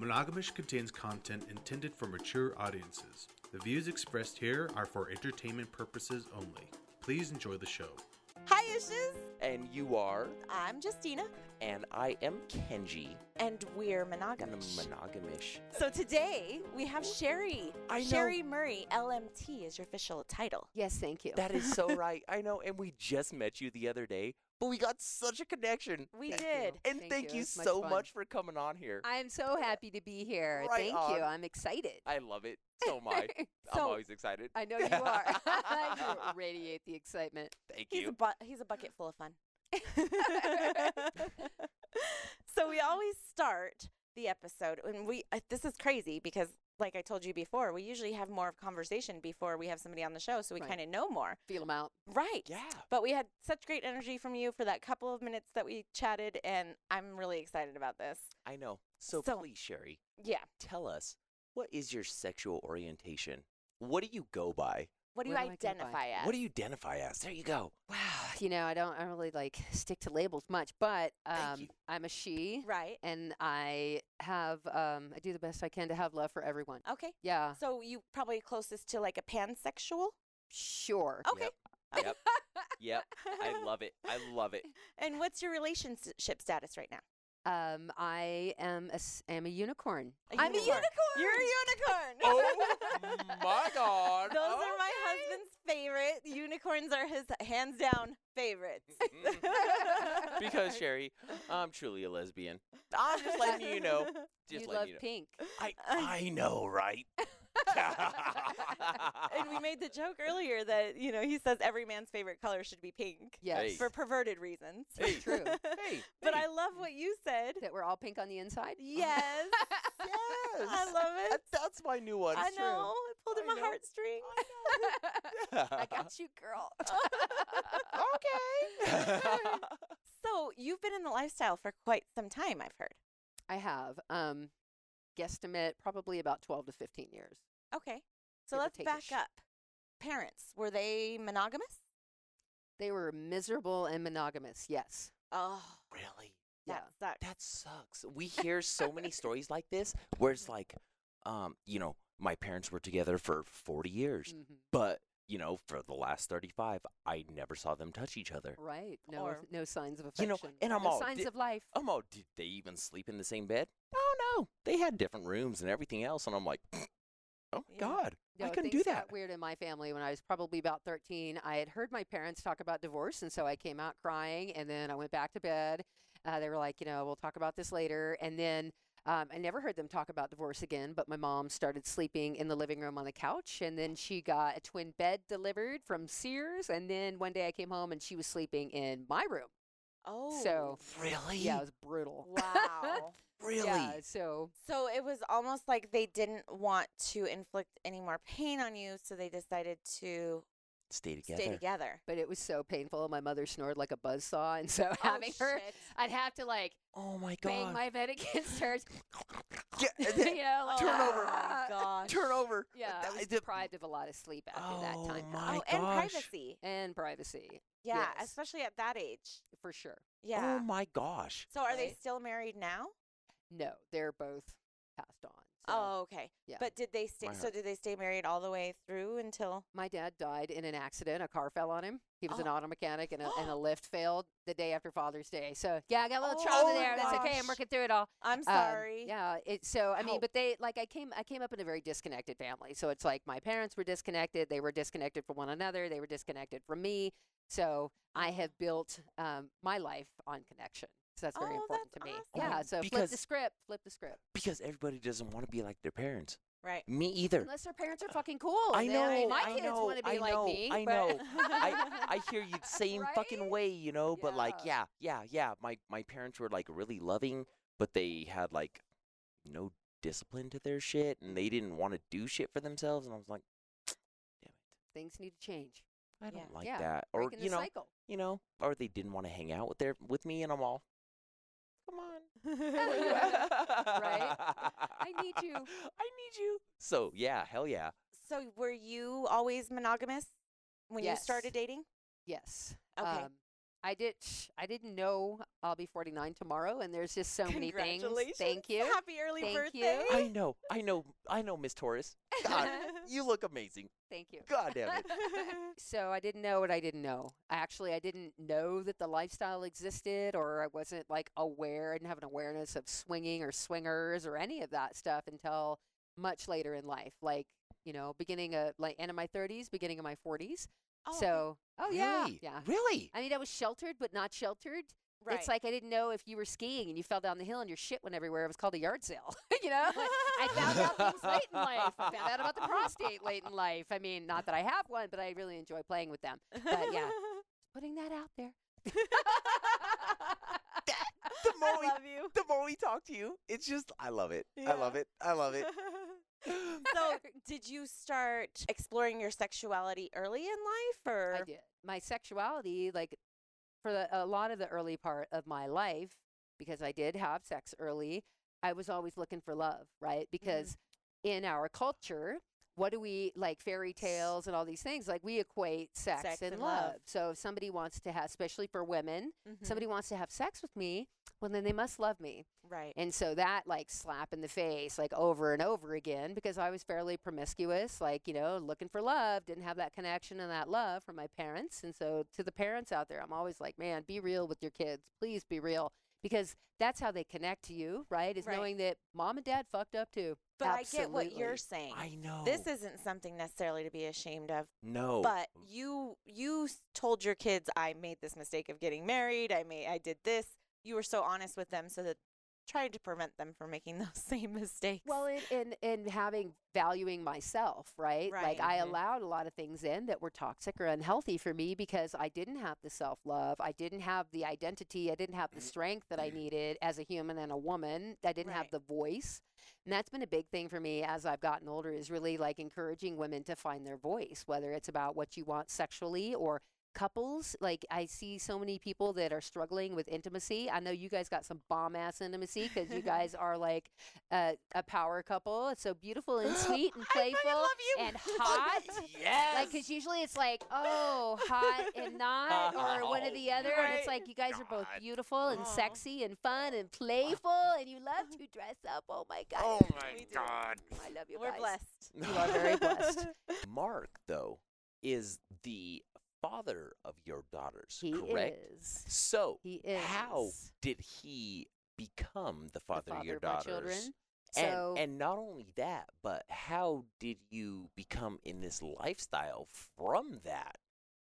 Monogamish contains content intended for mature audiences. The views expressed here are for entertainment purposes only. Please enjoy the show. Hi, Ishes. And you are, I'm Justina, and I am Kenji. and we're And monogamish. I'm monogamish. so today we have Sherry. I know. Sherry Murray, LMT is your official title. Yes, thank you. That is so right. I know. And we just met you the other day, but we got such a connection. We Thank did. you. And Thank thank, you. you, It's much so fun. much for coming on here. I'm so happy to be here. Right thank you. I'm excited. I love it. So am I. I'm always excited. I know you are. you radiate the excitement. Thank He's a, you. bu- he's a bucket full of fun. so we always start the episode, and we uh, this is crazy because, like I told you before, we usually have more of conversation before we have somebody on the show, so we Right. kind of know more. Feel them out. Right. Yeah. But we had such great energy from you for that couple of minutes that we chatted, and I'm really excited about this. I know. So, So- please, Sherry, Yeah. tell us what is your sexual orientation? What do you go by? What do you What do I go by? identify as? What do you identify as? There you go. Wow. You know, I don't, I don't really like stick to labels much, but Thank um, you. I'm a she, Right. and I have, um, I do the best I can to have love for everyone. Okay. Yeah. So you probably closest to like a pansexual. Sure. Okay. Yep. Yep. I love it. I love it. And what's your relationship status right now? Um, I am a, s- am a unicorn. A I'm unicorn. a unicorn. You're a unicorn. Oh my God. Those are my husband's favorite. Unicorns are his hands down favorites. because Sherry, I'm truly a lesbian. I'm just letting you know. Just you letting love you know. pink. I I know, right? And we made the joke earlier that, you know, he says every man's favorite color should be pink Yes. Hey. for perverted reasons. Hey. True. Hey, But hey. I love what you said. That we're all pink on the inside. Yes. yes. I love it. That- that's my new one. I true. know. It pulled I in my know. heartstring. I got you, girl. okay. So you've been in the lifestyle for quite some time, I've heard. I have. Um, guesstimate probably about 12 to 15 years. Okay. So Give let's back up. Parents, were they monogamous? They were miserable and monogamous. Yes. Oh, really? that sucks. That sucks. We hear so many stories like this where it's like, um, you know, my parents were together for 40 years, Mhm. but you know, for the last 35, I never saw them touch each other. Right. No. Or- no signs of affection. You know, and I'm no all, signs di- of life. I'm all, did they even sleep in the same bed? Oh no, they had different rooms and everything else, and I'm like, oh my Yeah. god, I couldn't do that. weird in my family when I was probably about 13. I had heard my parents talk about divorce, and so I came out crying, and then I went back to bed. Uh, they were like, you know, we'll talk about this later. And then um, I never heard them talk about divorce again, but my mom started sleeping in the living room on the couch, and then she got a twin bed delivered from Sears. And then one day I came home, and she was sleeping in my room. Oh. So, Really? yeah, it was brutal. Wow. really? Yeah, so so it was almost like they didn't want to inflict any more pain on you, so they decided to Stay together. stay together. but it was so painful. My mother snored like a buzzsaw, and so oh, having her. I'd have to like Oh my god. bang my head against hers. Yeah, you know, like, Turn over. Oh my gosh. Turn. Yeah, I was the- deprived of a lot of sleep after that oh time. Oh my oh, and gosh. privacy. And privacy, Yeah, Yes. especially at that age. for sure. Yeah. Oh my gosh. so are they still married now? No, they're both passed on. So Oh, okay. yeah. But did they stay? My So heart. did they stay married all the way through until? my dad died in an accident. A car fell on him. He was an Oh. auto mechanic, and a, and a lift failed the day after Father's Day. So yeah, I got a little Oh trauma my there. That's okay. I'm gosh. working through it all. I'm Um, sorry. yeah. It, so I mean, How- but they like I came I came up in a very disconnected family. So it's like my parents were disconnected. They were disconnected from one another. They were disconnected from me. So I have built um, my life on connection. So that's very Oh, important that's to me. awesome. Yeah. So flip the script. Flip the script. Because everybody doesn't want to be like their parents. Right. Me either. Unless their parents are fucking cool. I and then, I mean, know, my I kids know, want to be I like know, me. I but- know. I, I hear you the same fucking way, you know, but like Yeah. yeah, yeah, yeah. My my parents were like really loving, but they had like no discipline to their shit and they didn't want to do shit for themselves and I was like, damn it. Things need to change. I don't Yeah. like yeah. that. Or Breaking you know, cycle. you know, or they didn't want to hang out with their with me and I'm all Come on. Right? I need you. I need you. So, yeah, hell yeah. So were you always monogamous when you started dating? Yes. Okay. Um, I did. I didn't know I'll be 49 tomorrow, and there's just so many things. Congratulations. Thank you. Happy early Thank you. I know, I know, I know, Miss Torres. God, you look amazing. Thank you. God damn it. So I didn't know what I didn't know. Actually, I didn't know that the lifestyle existed, or I wasn't like aware. I didn't have an awareness of swinging or swingers or any of that stuff until much later in life, like you know, beginning of like end of my 30s, beginning of my 40s. Oh, so, oh yeah, Really? yeah. Really? I mean, I was sheltered, but not sheltered. right. It's like I didn't know if you were skiing and you fell down the hill and your shit went everywhere. It was called a yard sale. you know, Like, I found out things late in life. I found out about the prostate late in life. I mean, not that I have one, but I really enjoy playing with them. But yeah, putting that out there. The more we, the more we talk to you, it's just, I love it. I love it. I love it. So, did you start exploring your sexuality early in life, or I did. My sexuality, like for the, a lot of the early part of my life, because I did have sex early, I was always looking for love, right? Because in our culture, what do we like fairy tales and all these things? Like we equate sex, Sex and, and love. love. So if somebody wants to have, especially for women, Mhm. somebody wants to have sex with me, well, then they must love me. Right? And so that like slap in the face, like over and over again, because I was fairly promiscuous, like, you know, looking for love, didn't have that connection and that love from my parents. And so to the parents out there, I'm always like, man, be real with your kids. Please be real. Because that's how they connect to you, right? Is Right. knowing that mom and dad fucked up too. But I get what you're saying. I know. This isn't something necessarily to be ashamed of, no. but you you told your kids I made this mistake of getting married. I made I did this. You were so honest with them so that trying to prevent them from making those same mistakes. Well, in and and having valuing myself, right? right? Like Right. I allowed a lot of things in that were toxic or unhealthy for me because I didn't have the self love, I didn't have the identity, I didn't have the strength that I needed as a human and a woman. I didn't have the voice, and that's been a big thing for me as I've gotten older. Is really like encouraging women to find their voice, whether it's about what you want sexually or couples like i see so many people that are struggling with intimacy i know you guys got some bomb ass intimacy because you guys are like a, a power couple it's so beautiful and sweet and I playful love you. and hot yes. like because usually it's like oh hot and not or one or oh, the other and it's like you guys are both beautiful and Aw. sexy and fun and playful and you love to dress up oh my god oh my God. I love you we're guys. blessed. You are very blessed. Mark, though, is the father of your daughters, He correct? is. So, He is. how did he become the father, the of your father daughters? children. And So and not only that, but how did you become in this lifestyle from that?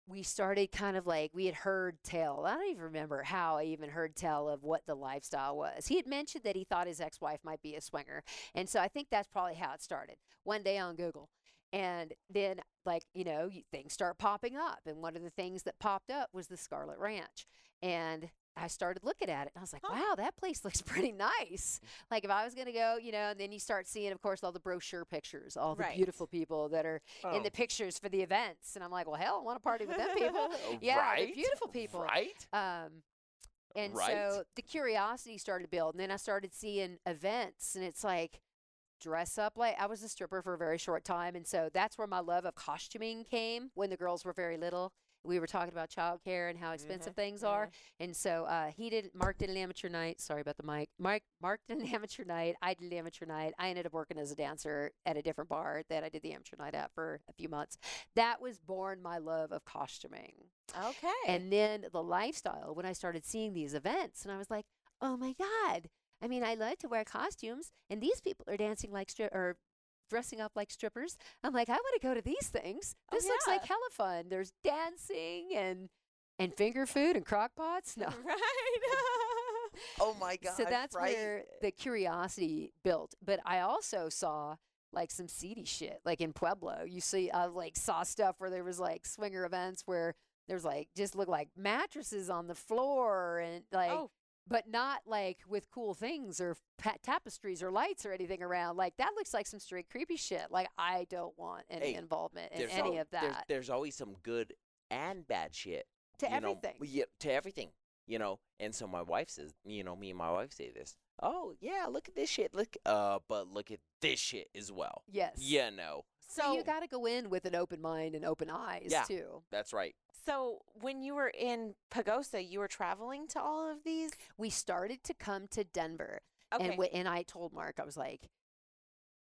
we started kind of like we had heard tell. I don't even remember how I even heard tell of what the lifestyle was. He had mentioned that he thought his ex-wife might be a swinger, and so I think that's probably how it started. One day on Google, and then like you know things start popping up, and one of the things that popped up was the Scarlet Ranch, and I started looking at it and I was like, Huh. wow, that place looks pretty nice. Like if I was going to go, you know, and then you start seeing, of course, all the brochure pictures, all the Right. beautiful people that are in the Oh, pictures for the events. And I'm like, well, hell, I want to party with them people. yeah, right? beautiful people. Right? Um, and Right. so the curiosity started to build. And then I started seeing events, and it's like, dress up like I was a stripper for a very short time. And so that's where my love of costuming came when the girls were very little. We were talking about childcare and how expensive Mm-hmm. things are. And so uh, he did, Mark did an amateur night. Sorry about the mic. Mike, Mark did an amateur night. I did an amateur night. I ended up working as a dancer at a different bar that I did the amateur night at for a few months. That was born my love of costuming. Okay. And then the lifestyle when I started seeing these events, and I was like, oh my God. I mean, I love to wear costumes, and these people are dancing like strip or dressing up like strippers. I'm like, I want to go to these things. Oh, This looks like yeah. hella fun. There's dancing and and finger food and crock pots. No. right. Oh my God. so that's right? where the curiosity built. But I also saw like some seedy shit, like in Pueblo. You see, I like saw stuff where there was like swinger events where there's like just look like mattresses on the floor and like, oh, but not like with cool things or pa- tapestries or lights or anything around. Like that looks like some straight creepy shit. Like I don't want any Hey, involvement in There's any al- of that There's, always some good and bad shit. to you know, everything. yeah, to everything. You know, and so my wife says, you know, me and my wife say this. Oh yeah, look at this shit. Look, uh, but look at this shit as well. yes. Yeah, know, So, So you got to go in with an open mind and open eyes Yeah. too. That's right. so when you were in Pagosa, you were traveling to all of these. We started to come to Denver, Okay. and w- and I told Mark I was like.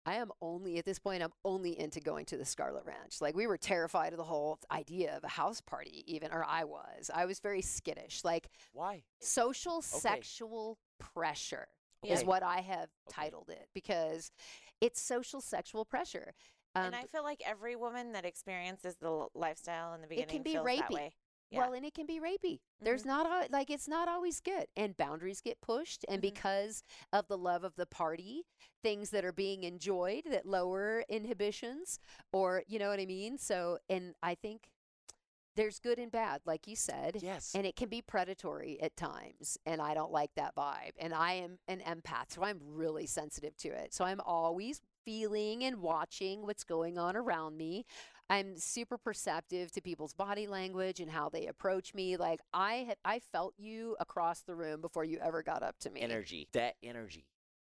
I am only at this point. I'm only into going to the Scarlet Ranch. Like we were terrified of the whole idea of a house party, even, or I was. I was very skittish. Like Why? social sexual pressure is what I have Okay. titled it because it's social sexual pressure. Um, and I feel like every woman that experiences the lifestyle in the beginning can be feels that rapey. way. Yeah. Well, and it can be rapey. There's not like it's not always good, and boundaries get pushed. And Mhm. because of the love of the party, things that are being enjoyed that lower inhibitions, or you know what I mean. So, and I think there's good and bad, like you said. Yes. And it can be predatory at times. And I don't like that vibe. And I am an empath, so I'm really sensitive to it. So I'm always feeling and watching what's going on around me. I'm super perceptive to people's body language and how they approach me. Like I had, I felt you across the room before you ever got up to me. energy. That energy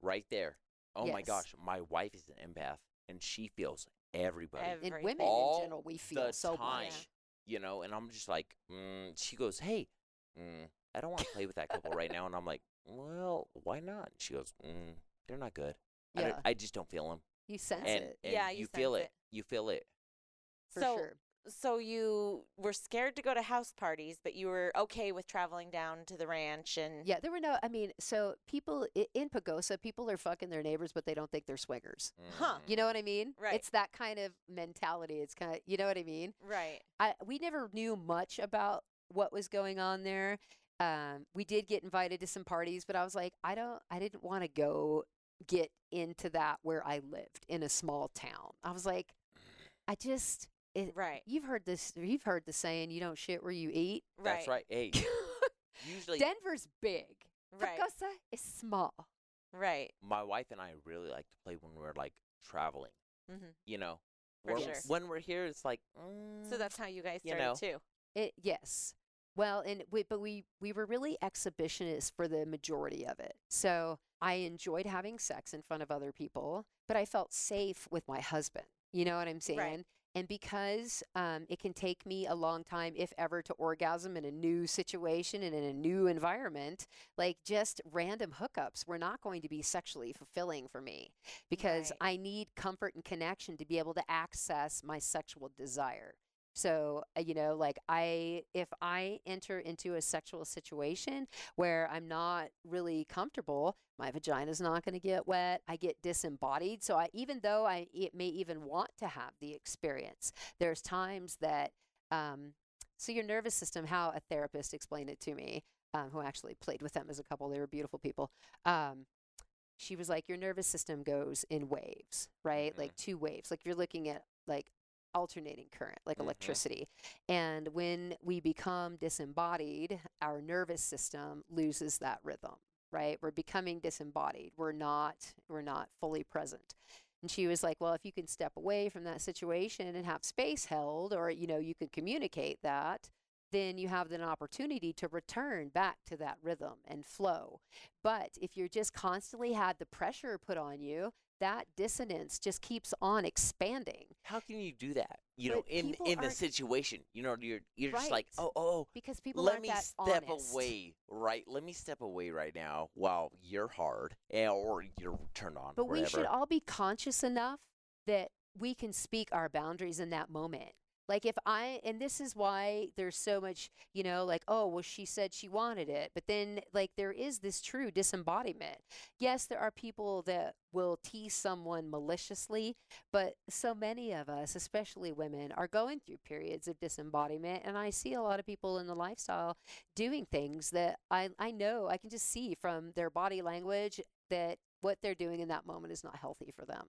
right there. Oh my gosh. My wife is an empath and she feels everybody. Ev- And women All in general, we feel the so time. much. You know, and I'm just like, mm, she goes, Hey, mm, I don't want to play with that couple right now. And I'm like, Well, why not? She goes, mm, They're not good. I, Yeah, don't, I just don't feel them. you sense And, it and Yeah, you, you feel it. it. You feel it. for so, sure. so you were scared to go to house parties, but you were okay with traveling down to the ranch and Yeah, there were no. I mean, so people i- in Pagosa, people are fucking their neighbors, but they don't think they're swingers. Huh. You know what I mean? Right. It's that kind of mentality. It's kind of, you know what I mean? right. I we never knew much about what was going on there. Um, we did get invited to some parties, but I was like, I don't, I didn't want to go get into that where I lived in a small town. I was like, I just, it, Right. you've heard this, you've heard the saying, you don't shit where you eat. Right. That's right. Hey, usually Denver's big. Right. Pagosa is small. Right. my wife and I really like to play when we're like traveling. hmm You know, For when, sure. when we're here, it's like, mm, So that's how you guys You started know. too. It yes. Well, and we, but we we were really exhibitionists for the majority of it. So I enjoyed having sex in front of other people, but I felt safe with my husband. You know what I'm saying? Right. And because um, it can take me a long time, if ever, to orgasm in a new situation and in a new environment, like just random hookups were not going to be sexually fulfilling for me because Right. I need comfort and connection to be able to access my sexual desire. So, uh, you know, like I, if I enter into a sexual situation where I'm not really comfortable, my vagina's not going to get wet. I get disembodied. So I, even though I it may even want to have the experience, there's times that, um, so your nervous system, how a therapist explained it to me, um, who actually played with them as a couple, they were beautiful people. Um, she was like, your nervous system goes in waves, right? Mhm. Like two waves. Like you're looking at like alternating current, like Mhm. electricity. And when we become disembodied, our nervous system loses that rhythm, right? We're becoming disembodied. We're not we're not fully present. And she was like, "Well, if you can step away from that situation and have space held or you know, you can communicate that, then you have an opportunity to return back to that rhythm and flow. But if you're just constantly had the pressure put on you, that dissonance just keeps on expanding how can you do that? You know, in in the situation, you know, you're you're just like, oh, oh, because people let me step honest. away, right? Let me step away right now while you're hard eh, or you're turned on. But we should all be conscious enough that we can speak our boundaries in that moment. Like if I and this is why there's so much, you know, like oh, well she said she wanted it, but then like there is this true disembodiment. Yes, there are people that will tease someone maliciously, but so many of us, especially women, are going through periods of disembodiment and I see a lot of people in the lifestyle doing things that I I know I can just see from their body language that what they're doing in that moment is not healthy for them.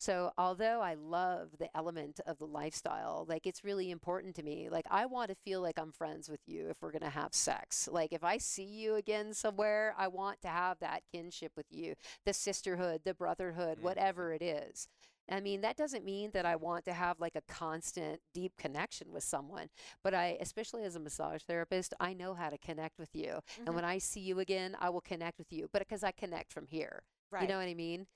So, although I love the element of the lifestyle, like it's really important to me. Like, I want to feel like I'm friends with you if we're going to have sex. Like, if I see you again somewhere, I want to have that kinship with you, the sisterhood, the brotherhood, Mhm. whatever it is. I mean, that doesn't mean that I want to have like a constant, deep connection with someone, but I, especially as a massage therapist, I know how to connect with you. Mhm. And when I see you again, I will connect with you, but because I connect from here. right. You know what I mean?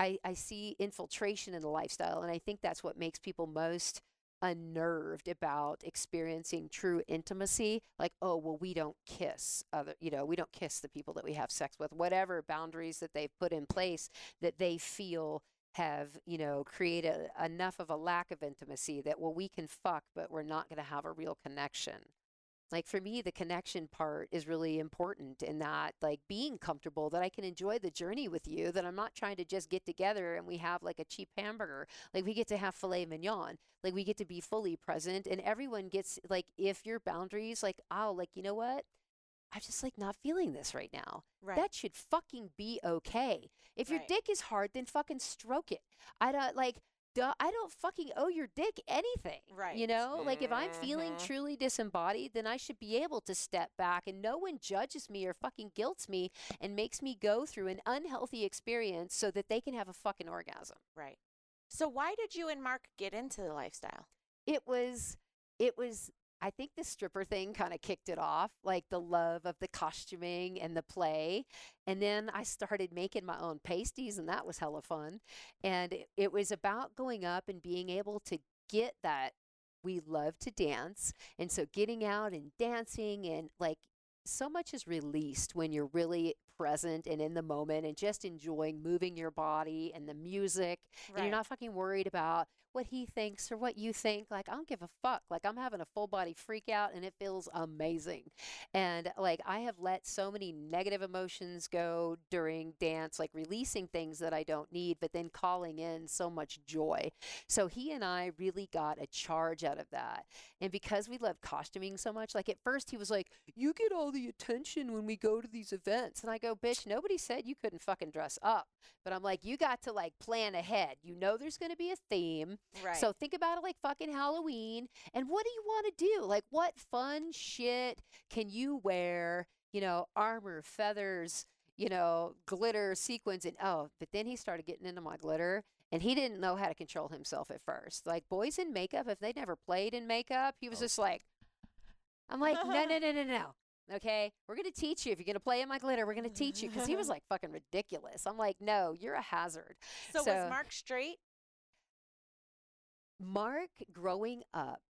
I, I see infiltration in the lifestyle. And I think that's what makes people most unnerved about experiencing true intimacy like oh well we don't kiss other you know we don't kiss the people that we have sex with whatever boundaries that they've put in place that they feel have you know created enough of a lack of intimacy that well we can fuck but we're not going to have a real connection like for me the connection part is really important in that like being comfortable that i can enjoy the journey with you that i'm not trying to just get together and we have like a cheap hamburger. Like we get to have filet mignon. Like we get to be fully present and everyone gets like if your boundaries like oh like you know what? I'm just like not feeling this right now. Right. that should fucking be okay. If your Right. dick is hard then fucking stroke it. I don't like duh, i don't fucking owe your dick anything Right. you know like if i'm feeling Mhm. truly disembodied then i should be able to step back and no one judges me or fucking guilts me and makes me go through an unhealthy experience so that they can have a fucking orgasm right. So why did you and Mark get into the lifestyle? it was it was I think the stripper thing kind of kicked it off, like the love of the costuming and the play. And then I started making my own pasties, and that was hella fun. And it, it was about going up and being able to get that we love to dance. And so getting out and dancing and like so much is released when you're really present and in the moment and just enjoying moving your body and the music and you're not fucking worried about what he thinks or what you think. Like, I don't give a fuck. Like, I'm having a full body freak out and it feels amazing. And like, I have let so many negative emotions go during dance, like releasing things that I don't need, but then calling in so much joy. So he and I really got a charge out of that. And because we love costuming so much, like at first he was like, You get all the attention when we go to these events. And I go, Bitch, nobody said you couldn't fucking dress up. But I'm like, You got to like plan ahead. You know there's going to be a theme. Right. So think about it like fucking Halloween. And what do you want to do? Like, what fun shit can you wear? You know, armor, feathers, you know, glitter, sequins. And oh, but then he started getting into my glitter. And he didn't know how to control himself at first. Like boys in makeup, if they never played in makeup, he was Oh. just like, I'm like, no, no, no, no, no. Okay, we're gonna teach you. If you're gonna play in my glitter, we're gonna teach you. Because he was like fucking ridiculous. I'm like, no, you're a hazard. so, so- was Mark straight? Mark, growing up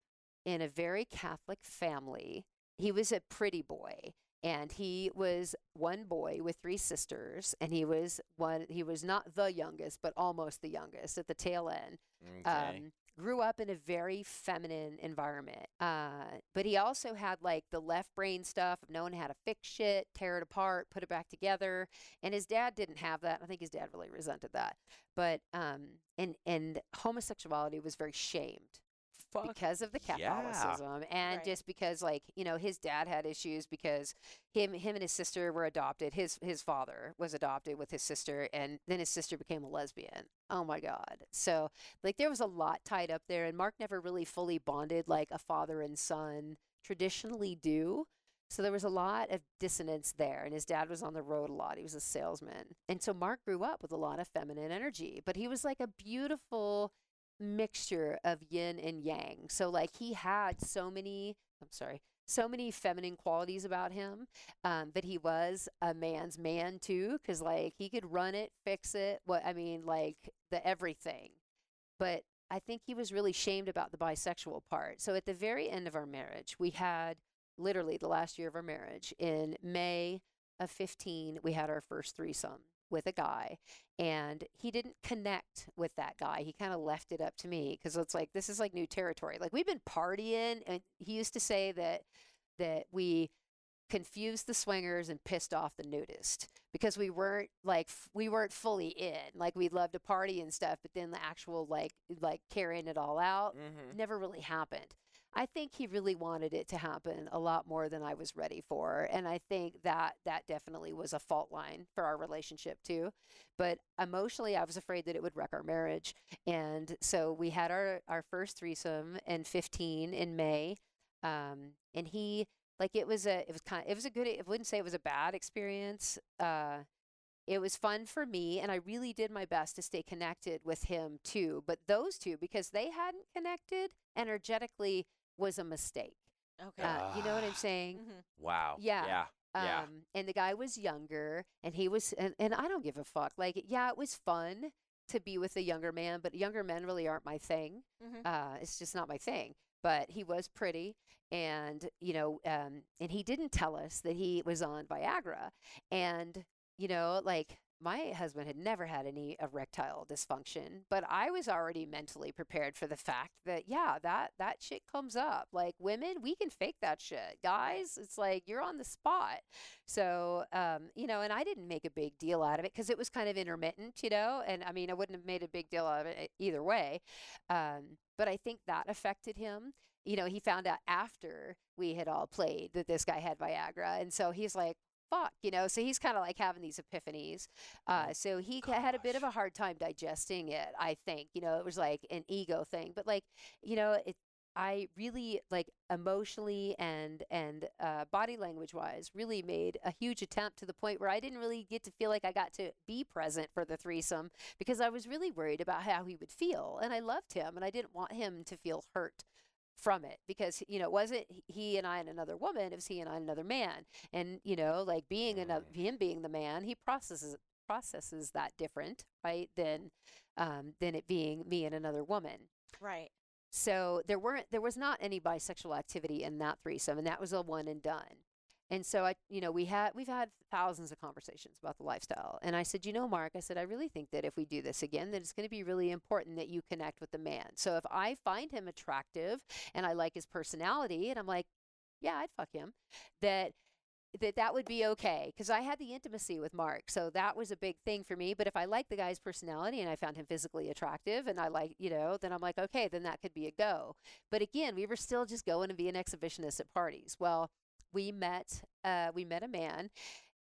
in a very Catholic family, he was a pretty boy. And he was one boy with three sisters, and he was one. He was not the youngest, but almost the youngest at the tail end. Okay. Um, grew up in a very feminine environment, uh, but he also had like the left brain stuff of knowing how to fix shit, tear it apart, put it back together. And his dad didn't have that. I think his dad really resented that. But um, and and homosexuality was very shamed because of the yeah. Catholicism and Right. just because like you know his dad had issues because him him and his sister were adopted his his father was adopted with his sister and then his sister became a lesbian. Oh my god. So like there was a lot tied up there and Mark never really fully bonded like a father and son traditionally do. So there was a lot of dissonance there and his dad was on the road a lot. He was a salesman. And so Mark grew up with a lot of feminine energy but he was like a beautiful mixture of yin and yang. So like he had so many, I'm sorry, so many feminine qualities about him um, that he was a man's man too, because like he could run it, fix it. What I mean, like the everything. But I think he was really shamed about the bisexual part. So at the very end of our marriage, we had literally the last year of our marriage in May of 15, we had our first threesome with a guy and he didn't connect with that guy. He kind of left it up to me because it's like this is like new territory. Like we've been partying, and he used to say that that we confused the swingers and pissed off the nudist because we weren't like f- we weren't fully in. Like we'd love to party and stuff, but then the actual like like carrying it all out mm-hmm. never really happened. I think he really wanted it to happen a lot more than I was ready for, and I think that that definitely was a fault line for our relationship too. But emotionally, I was afraid that it would wreck our marriage, and so we had our our first threesome in 15 in May, um, and he like it was a it was kind it was a good I wouldn't say it was a bad experience. Uh, it was fun for me and i really did my best to stay connected with him too but those two because they hadn't connected energetically was a mistake Okay. uh, you know what i'm saying Mhm. Wow. Yeah. Yeah. Yeah. um, and the guy was younger and he was and, and i don't give a fuck like yeah it was fun to be with a younger man, but younger men really aren't my thing. Mhm. Uh, it's just not my thing. But he was pretty, and you know, um, and he didn't tell us that he was on Viagra, and you know, like my husband had never had any erectile dysfunction, but I was already mentally prepared for the fact that yeah, that that shit comes up. Like women, we can fake that shit. Guys, it's like you're on the spot. So, um, you know, and I didn't make a big deal out of it because it was kind of intermittent, you know, and I mean, I wouldn't have made a big deal out of it either way. Um, but I think that affected him. You know, he found out after we had all played that this guy had Viagra. And so he's like, fuck, you know, so he's kind of like having these epiphanies. Uh, so he ca- had a bit of a hard time digesting it, I think. You know, it was like an ego thing. But like, you know, it, I really like emotionally and and uh, body language wise really made a huge attempt to the point where I didn't really get to feel like I got to be present for the threesome because I was really worried about how he would feel and I loved him and I didn't want him to feel hurt from it because you know it wasn't he and I and another woman it was he and I and another man and you know like being another him being the man he processes processes that different right than um, than it being me and another woman Right. so there weren't there was not any bisexual activity in that threesome, and that was a one and done. And so I, you know, we had we've had thousands of conversations about the lifestyle. And I said, you know, Mark, I said, I really think that if we do this again, that it's going to be really important that you connect with the man. So if I find him attractive and I like his personality, and I'm like, yeah, I'd fuck him, that that that would be okay because I had the intimacy with Mark, so that was a big thing for me. But if I like the guy's personality and I found him physically attractive, and I like, you know, then I'm like, okay, then that could be a go. But again, we were still just going to be an exhibitionist at parties. Well, we met, uh, we met a man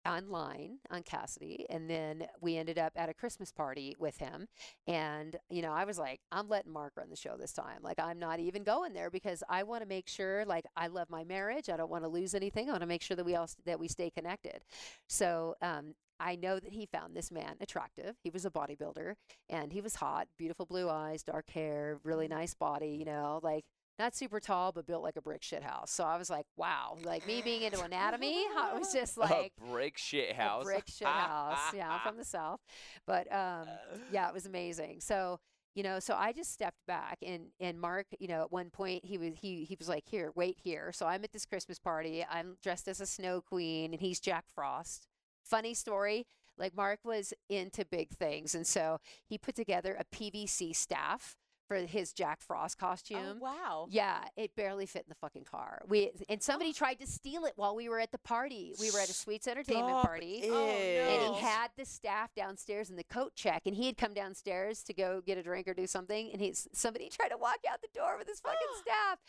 online on Kasidie, and then we ended up at a Christmas party with him. And you know, I was like, I'm letting Mark run the show this time. Like, I'm not even going there because I want to make sure, like, I love my marriage. I don't want to lose anything. I want to make sure that we all that we stay connected. So, um, I know that he found this man attractive. He was a bodybuilder and he was hot, beautiful blue eyes, dark hair, really nice body, you know, like not super tall, but built like a brick shit house. So I was like, wow, like me being into anatomy, I was just like, a brick shit house. a brick shit house. yeah, I'm from the south, but um, yeah, it was amazing. So you know, so I just stepped back, and and Mark, you know, at one point he was he he was like, here, wait here. So I'm at this Christmas party. I'm dressed as a snow queen, and he's Jack Frost. Funny story. Like Mark was into big things, and so he put together a PVC staff for his Jack Frost Oh, costume. wow. Yeah, it barely fit in the fucking car. We and somebody tried to steal it while we were at the party. We were at a Sweets Entertainment Stop party. Oh, And no. he had the staff downstairs in the coat check, and he had come downstairs to go get a drink or do something, and he's somebody tried to walk out the door with his fucking staff,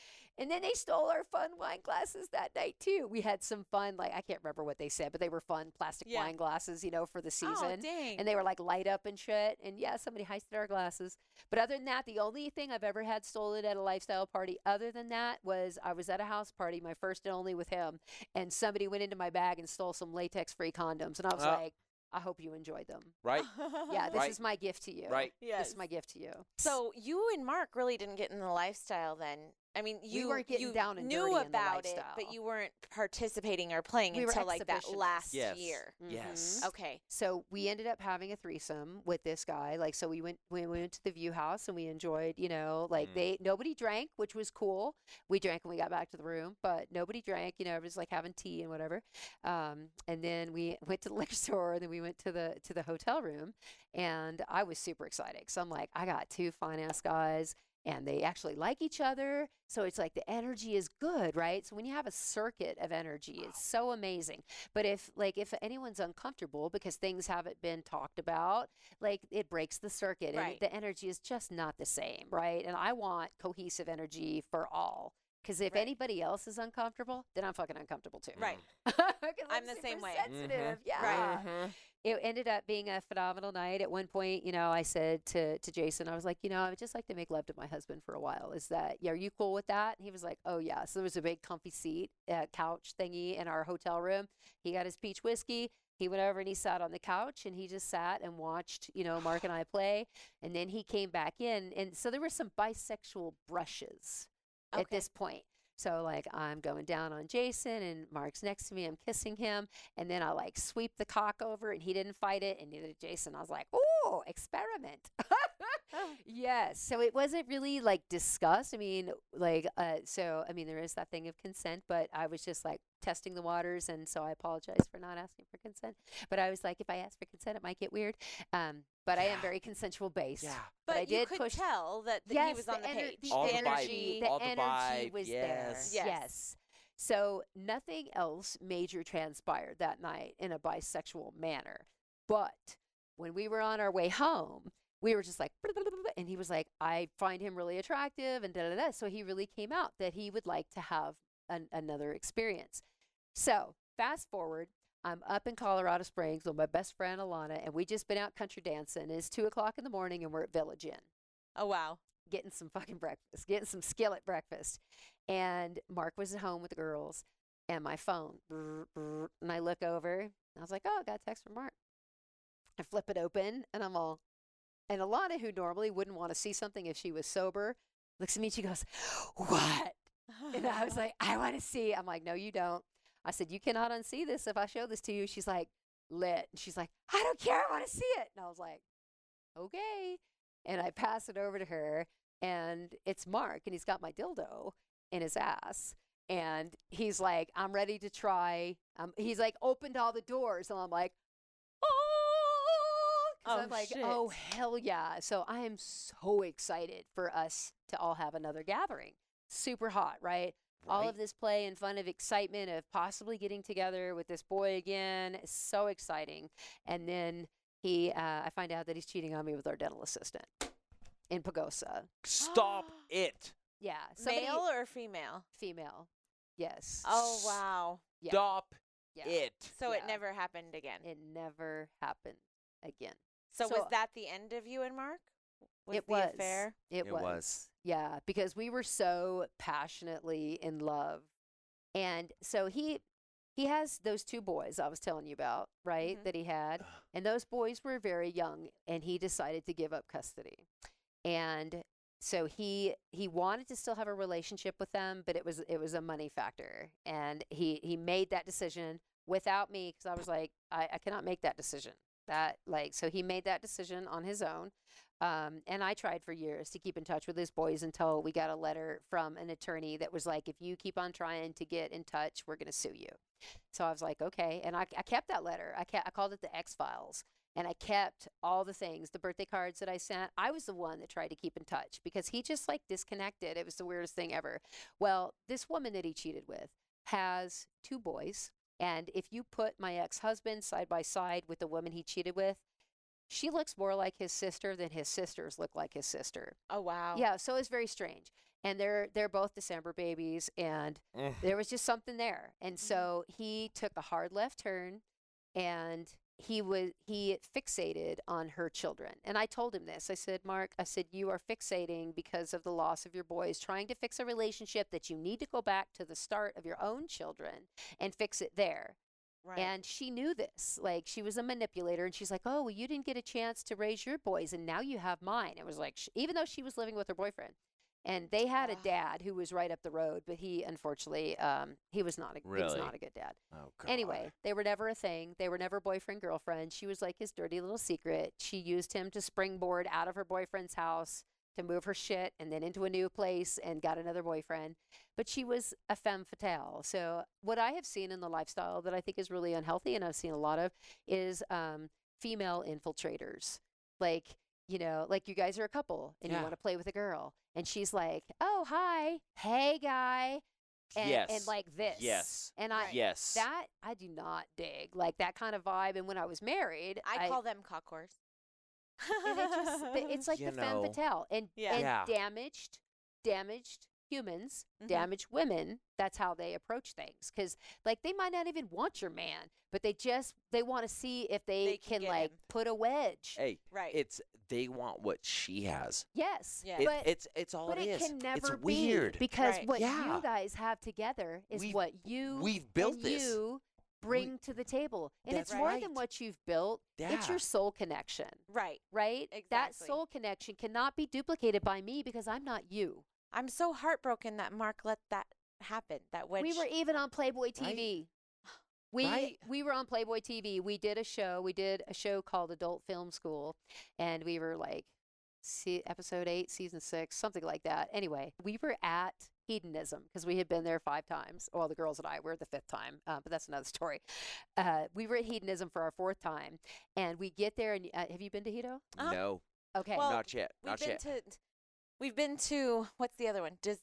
and then they stole our fun wine glasses that night too. We had some fun, like I can't remember what they said, but they were fun plastic Yeah. wine glasses, you know, for the Oh, season dang. and they were like light up and shit. And yeah, somebody heisted our glasses. But other than that, the only thing I've ever had stolen at a lifestyle party, other than that, was I was at a house party, my first and only with him, and somebody went into my bag and stole some latex free condoms. And I was Ah. like, I hope you enjoyed them. Right? Yeah, this Right. is my gift to you. Right. Yes. This Yes. is my gift to you. So you and Mark really didn't get in the lifestyle then. I mean, you weren't getting you down and knew dirty in the about it, but you weren't participating or playing We until like that last Yes. year. Yes. Mhm. Okay. So we ended up having a threesome with this guy. Like, so we went we went to the View House and we enjoyed, you know, like Mm. they nobody drank, which was cool. We drank when we got back to the room, but nobody drank. You know, it was like having tea and whatever. Um, and then we went to the liquor store, and then we went to the to the hotel room, and I was super excited. So I'm like, I got two fine ass guys. And they actually like each other. So it's like the energy is good, right? So when you have a circuit of energy, it's so amazing. But if like if anyone's uncomfortable because things haven't been talked about, like it breaks the circuit Right. and the energy is just not the same, right? And I want cohesive energy for all. Because if Right. anybody else is uncomfortable, then I'm fucking uncomfortable too. Right. I'm the super same way. Sensitive. Yeah Right. Mhm. It ended up being a phenomenal night. At one point, you know, I said to to Jason, I was like, you know, I would just like to make love to my husband for a while. Is that, yeah, are you cool with that? And he was like, oh yeah. So there was a big comfy seat, uh, couch thingy in our hotel room. He got his peach whiskey. He went over and he sat on the couch and he just sat and watched, you know, Mark and I play. And then he came back in, and so there were some bisexual brushes at this point. So like I'm going down on Jason and Mark's next to me. I'm kissing him, and then I like sweep the cock over, and he didn't fight it, and neither did Jason. I was like, "Oh, experiment." yes. So it wasn't really like discussed. I mean, like, uh, so I mean, there is that thing of consent, but I was just like testing the waters, and so I apologize for not asking for consent. But I was like, if I ask for consent, it might get weird. Um, but I am very consensual based. Yeah. But, I you did could push- tell that, that yes, he was on the, ener- page. The, All the vibe, energy, the all the energy vibe, was yes. there. Yes. So nothing else major transpired that night in a bisexual manner. But when we were on our way home, we were just like, and he was like, I find him really attractive, and da da da. So he really came out that he would like to have an, another experience. So fast forward, I'm up in Colorado Springs with my best friend Alana, and we just been out country dancing. It's two o'clock in the morning, and we're at Village Inn Oh wow. getting some fucking breakfast, getting some skillet breakfast. And Mark was at home with the girls and my phone. and I look over. And I was like, oh, I got a text from Mark. I flip it open and I'm all, and Alana, who normally wouldn't want to see something if she was sober, looks at me and she goes, What? And I was like, I want to see. I'm like, No, you don't. I said, You cannot unsee this if I show this to you. She's like, Lit. And she's like, I don't care. I want to see it. And I was like, Okay. And I pass it over to her, and it's Mark, and he's got my dildo in his ass. And he's like, I'm ready to try. Um, he's like, opened all the doors. And I'm like, oh, 'cause Oh, I'm like, shit. oh, hell yeah. So I am so excited for us to all have another gathering. Super hot, right? All of this play and fun of excitement of possibly getting together with this boy again is so exciting. And then he, uh, I find out that he's cheating on me with our dental assistant in Pagosa. Stop it. Yeah, somebody, Male or female? female. Yes. Oh wow. Yeah. Stop yeah. it. So it never happened again. It never happened again. So, so- was that the end of you and Mark? Was it the was. affair? It, It was. was. Yeah, because we were so passionately in love. And so he he has those two boys I was telling you about, right? Mhm. That he had. And those boys were very young and he decided to give up custody. And so he he wanted to still have a relationship with them, but it was it was a money factor. And he he made that decision without me because I was like, I, I cannot make that decision. That like so he made that decision on his own. Um, and I tried for years to keep in touch with his boys until we got a letter from an attorney that was like, if you keep on trying to get in touch, we're going to sue you. So I was like, okay. And I, I kept that letter. I, kept, I called it the X Files. And I kept all the things, the birthday cards that I sent. I was the one that tried to keep in touch because he just like disconnected. It was the weirdest thing ever. Well, this woman that he cheated with has two boys. And if you put my ex husband side by side with the woman he cheated with, she looks more like his sister than his sisters look like his sister. Oh wow. Yeah, so it's very strange. And they're they're both December babies and there was just something there. And Mhm. so he took a hard left turn and he was he fixated on her children. And I told him this. I said, "Mark, I said you are fixating because of the loss of your boys, trying to fix a relationship that you need to go back to the start of your own children and fix it there." Right. And she knew this. Like she was a manipulator, and she's like, "Oh, well, you didn't get a chance to raise your boys, and now you have mine." It was like, sh- even though she was living with her boyfriend, and they had a Ah. dad who was right up the road, but he unfortunately, um, he was not a he was Really? not a good dad. Oh, God. Anyway, they were never a thing. They were never boyfriend girlfriend. She was like his dirty little secret. She used him to springboard out of her boyfriend's house to move her shit and then into a new place and got another boyfriend. But she was a femme fatale. So what I have seen in the lifestyle that I think is really unhealthy, and I've seen a lot of, is um, female infiltrators. Like you know, like you guys are a couple and you want to play with a girl, and she's like, "Oh, hi, hey, guy," and, yes. and like this. Yes. And I Yes. that I do not dig, like that kind of vibe. And when I was married, I call them cock whores. it just it's like You the femme fatale and Yeah. and Yeah. damaged, damaged humans, Mhm. damaged women. That's how they approach things because like they might not even want your man, but they just they want to see if they, They can can, like him. put a wedge. Hey, Right. it's they want what she has. yes, Yeah. It- but it's it's all but it it is. can never it's be weird. because Right. what Yeah. you guys have together is We've- what you We've built and this. you bring to the table, and it's more than what you've built. It's your soul connection. right. right? Exactly. That soul connection cannot be duplicated by me because I'm not you. I'm so heartbroken that Mark let that happen. That wedge. We were even on Playboy TV. We Right? we were on Playboy TV. We did a show. We did a show called Adult Film School, and we were like, see, episode eight, season six, something like that. Anyway, we were at Hedonism because we had been there five times. Well, the girls and I were the fifth time, uh, but that's another story. Uh, we were at Hedonism for our fourth time, and we get there. And uh, have you been to Hedo? Uh-huh. No, Okay. Well, not yet. We've Not been yet. to. We've been to what's the other one? Does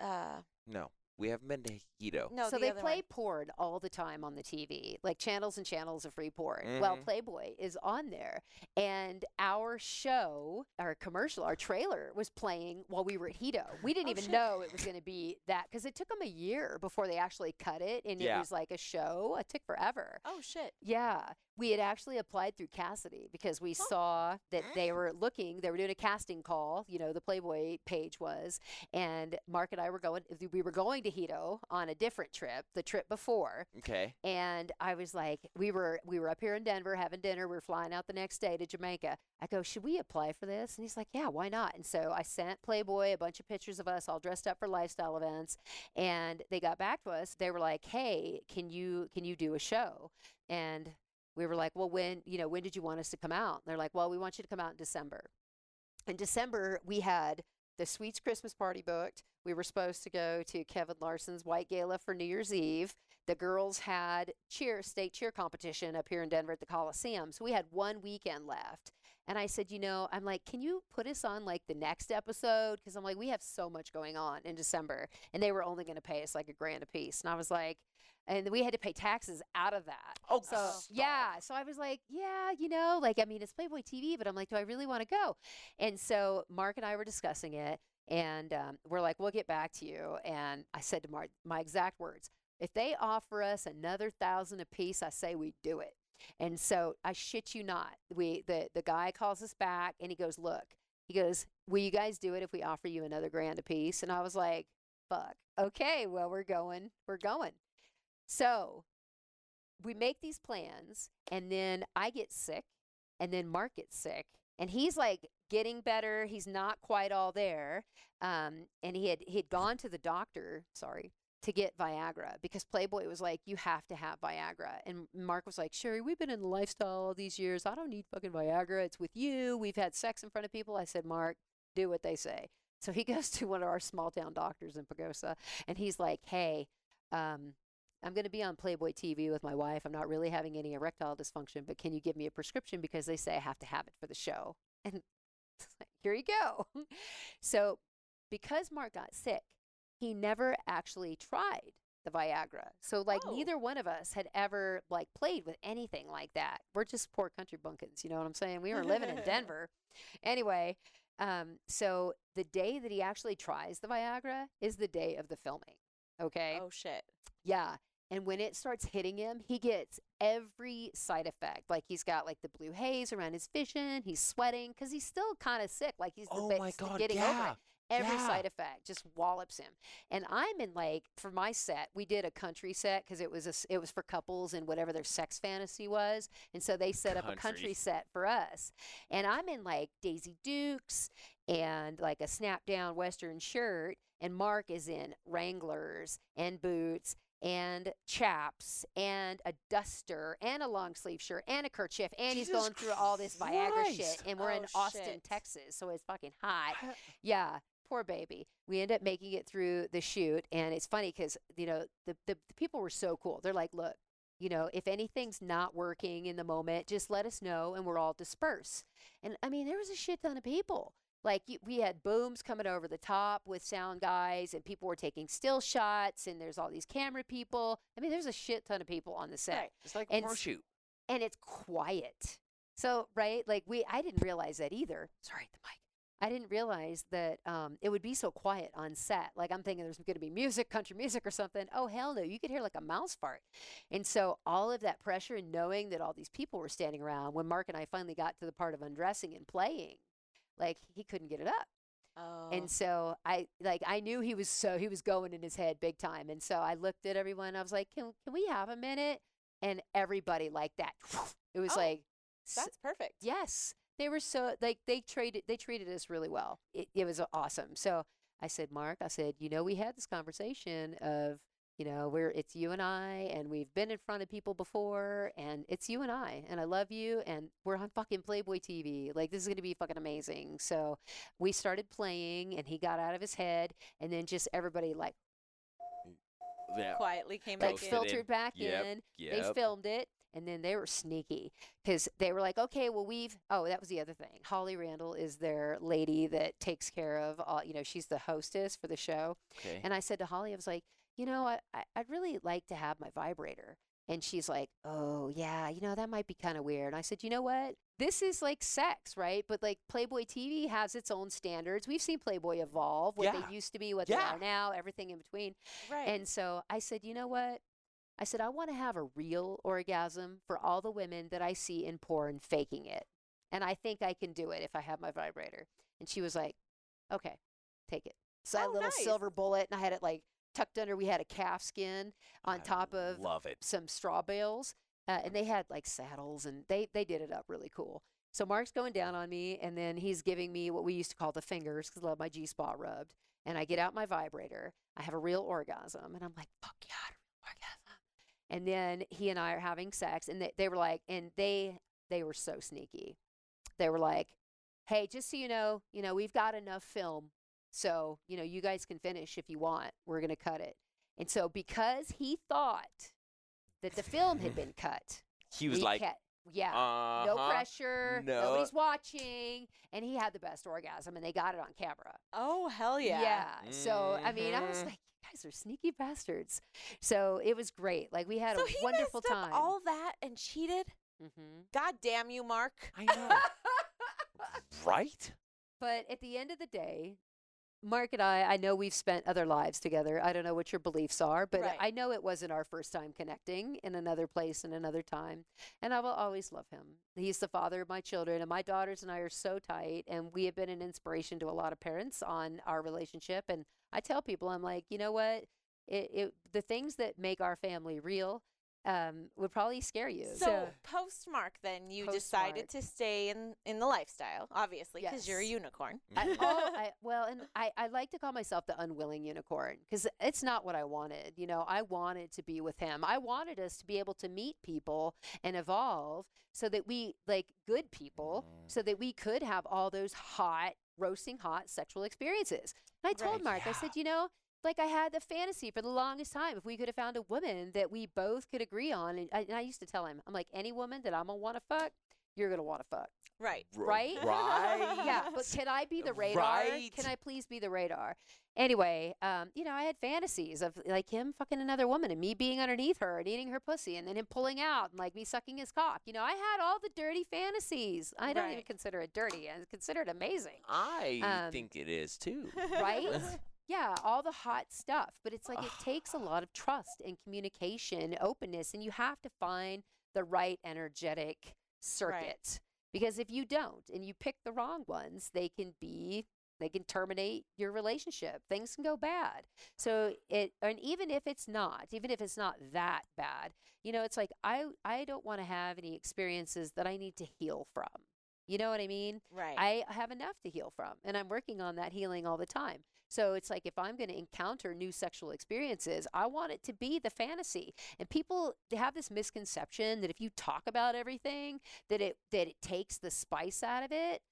uh, No, we haven't been to Hedo. no, so the they play one. porn all the time on the TV, like channels and channels of free porn. Well, Mhm. Playboy is on there, and our show, our commercial, our trailer was playing while we were at Hedo. We didn't Oh, even shit. know it was going to be that because it took them a year before they actually cut it, and it was like a show. It took forever. Oh shit! Yeah, we had actually applied through Kasidie because we Oh. saw that they were looking, they were doing a casting call, you know, the Playboy page was, and Mark and I were going, we were going to Hedo on a different trip, the trip before, Okay. and I was like, we were we were up here in Denver having dinner, we were flying out the next day to Jamaica. I go, should we apply for this? And he's like, yeah, why not? And so I sent Playboy a bunch of pictures of us all dressed up for lifestyle events, and they got back to us. They were like, hey, can you can you do a show? And we were like, well, when, you know, when did you want us to come out? And they're like, well, we want you to come out in December. In December, we had the Sweets Christmas party booked. We were supposed to go to Kevin Larson's White Gala for New Year's Eve. The girls had cheer, state cheer competition up here in Denver at the Coliseum. So we had one weekend left. And I said, you know, I'm like, can you put us on like the next episode? Because I'm like, we have so much going on in December. And they were only going to pay us like a grand a piece. And I was like, and we had to pay taxes out of that. Oh, So stop. yeah, so I was like, yeah, you know, like I mean, it's Playboy TV, but I'm like, do I really want to go? And so Mark and I were discussing it, and um, we're like, we'll get back to you. And I said to Mark, my exact words: if they offer us another thousand a piece, I say we do it. And so I shit you not, we the the guy calls us back, and he goes, look, he goes, will you guys do it if we offer you another grand a piece? And I was like, fuck, okay, well we're going, we're going. So we make these plans and then I get sick and then Mark gets sick and he's like getting better. He's not quite all there. Um, and he had he had gone to the doctor, sorry, to get Viagra because Playboy was like, you have to have Viagra. And Mark was like, Sherry, we've been in lifestyle all these years. I don't need fucking Viagra. It's with you. We've had sex in front of people. I said, Mark, do what they say. So he goes to one of our small town doctors in Pagosa and he's like, hey, um, I'm going to be on Playboy TV with my wife. I'm not really having any erectile dysfunction, but can you give me a prescription because they say I have to have it for the show? And here you go. so, because Mark got sick, he never actually tried the Viagra. So, like, Oh. neither one of us had ever like played with anything like that. We're just poor country bunkins, you know what I'm saying? We were living in Denver. Anyway, um, so the day that he actually tries the Viagra is the day of the filming. Okay. Oh shit! Yeah. And when it starts hitting him, he gets every side effect. Like he's got like the blue haze around his vision. He's sweating because he's still kind of sick. Like he's Oh but my God, getting over yeah, it. Every yeah. side effect just wallops him. And I'm in like for my set, we did a country set because it was a, it was for couples and whatever their sex fantasy was. And so they set up a country Country. set for us. And I'm in like Daisy Dukes and like a snap down western shirt and Mark is in Wranglers and boots and chaps and a duster and a long sleeve shirt and a kerchief and he's going through all this Viagra shit and we're oh, in Oh, Austin, shit. Texas, so it's fucking hot. Yeah, poor baby. We end up making it through the shoot, and it's funny because you know the, the the people were so cool. They're like, look, you know, if anything's not working in the moment, just let us know, and we're all disperse. And I mean, there was a shit ton of people. Like you, we had booms coming over the top with sound guys, and people were taking still shots, and there's all these camera people. I mean, there's a shit ton of people on the set Right. It's like And a s- horseshoe. and it's quiet. So, right, like we, I didn't realize that either. Sorry, the mic. I didn't realize that um, it would be so quiet on set. Like I'm thinking there's going to be music, country music or something. Oh hell no! You could hear like a mouse fart. And so all of that pressure and knowing that all these people were standing around. When Mark and I finally got to the part of undressing and playing, like he couldn't get it up. Oh. And so I like I knew he was so he was going in his head big time. And so I looked at everyone. I was like, "Can can we have a minute?" And everybody like that. It was Oh, like that's perfect. yes. They were so like they traded they treated us really well. It, it was awesome. So I said, Mark, I said, you know, we had this conversation of, you know, we're it's you and I, and we've been in front of people before, and it's you and I, and I love you, and we're on fucking Playboy TV. Like this is gonna be fucking amazing. So we started playing, and he got out of his head, and then just everybody like Yeah. Quietly came like back in. filtered back Yep, in. They filmed it, and then they were sneaky because they were like, okay, well, we've. Oh, that was the other thing. Holly Randall is their lady that takes care of all. You know, she's the hostess for the show. Okay. And I said to Holly, I was like, you know, I, I I'd really like to have my vibrator. And she's like, oh yeah, you know that might be kind of weird. And I said, you know what? This is like sex, right? But like Playboy TV has its own standards. We've seen Playboy evolve, what Yeah. they used to be, what Yeah. they are now, everything in between. Right. And so I said, you know what? I said, I want to have a real orgasm for all the women that I see in porn faking it. And I think I can do it if I have my vibrator. And she was like, okay, take it. So I had Oh, a little nice. silver bullet and I had it like tucked under. We had a calf skin on I top of Love it. some straw bales. Uh, and they had like saddles and they, they did it up really cool. So Mark's going down on me and then he's giving me what we used to call the fingers because I love my G spot rubbed. And I get out my vibrator. I have a real orgasm and I'm like, fuck yeah, I had a real orgasm. And then he and I are having sex and they, they were like, and they, they were so sneaky. They were like, hey, just so you know, you know, we've got enough film. So, you know, you guys can finish if you want. We're going to cut it. And so because he thought that the film had been cut, He was we like, kept- yeah, uh no pressure, no. nobody's watching, and he had the best orgasm, and they got it on camera. oh hell yeah. Yeah. So I mean, I was Mhm. like, you guys are sneaky bastards. So it was great. Like we had so a he wonderful messed time. up all that and cheated. hmm God damn you, Mark. I know. right? But at the end of the day, Mark and I, I know we've spent other lives together. I don't know what your beliefs are, but Right. I know it wasn't our first time connecting in another place and another time. And I will always love him. He's the father of my children, and my daughters and I are so tight. And we have been an inspiration to a lot of parents on our relationship. And I tell people, I'm like, you know what? It, it the things that make our family real um, would probably scare you. So post Mark, then you decided Post-Mark. to stay in in the lifestyle, obviously, because you're a unicorn. I, all, I, well, and I, I like to call myself the unwilling unicorn because it's not what I wanted. You know, I wanted to be with him. I wanted us to be able to meet people and evolve so that we, like good people, so that we could have all those hot, roasting hot sexual experiences. And I told Right. Mark, I said, you know, like I had the fantasy for the longest time if we could have found a woman that we both could agree on. And I, and I used to tell him, I'm like, any woman that I'm going to want to fuck, you're going to want to fuck. right. Right? Right. Yeah, but can I be the radar? Right. Can I please be the radar? Anyway, um, you know, I had fantasies of like him fucking another woman and me being underneath her and eating her pussy and then him pulling out and like me sucking his cock. You know, I had all the dirty fantasies. I don't even consider it dirty. I consider it amazing. I Um, think it is too. Right? yeah, all the hot stuff. But it's like it takes a lot of trust and communication, openness, and you have to find the right energetic circuit. Because if you don't and you pick the wrong ones, they can be they can terminate your relationship. Things can go bad. So it and even if it's not, even if it's not that bad, you know, it's like I I don't want to have any experiences that I need to heal from. You know what I mean? Right. I have enough to heal from, and I'm working on that healing all the time. So it's like if I'm going to encounter new sexual experiences, I want it to be the fantasy. And people have this misconception that if you talk about everything, that it that it takes the spice out of it.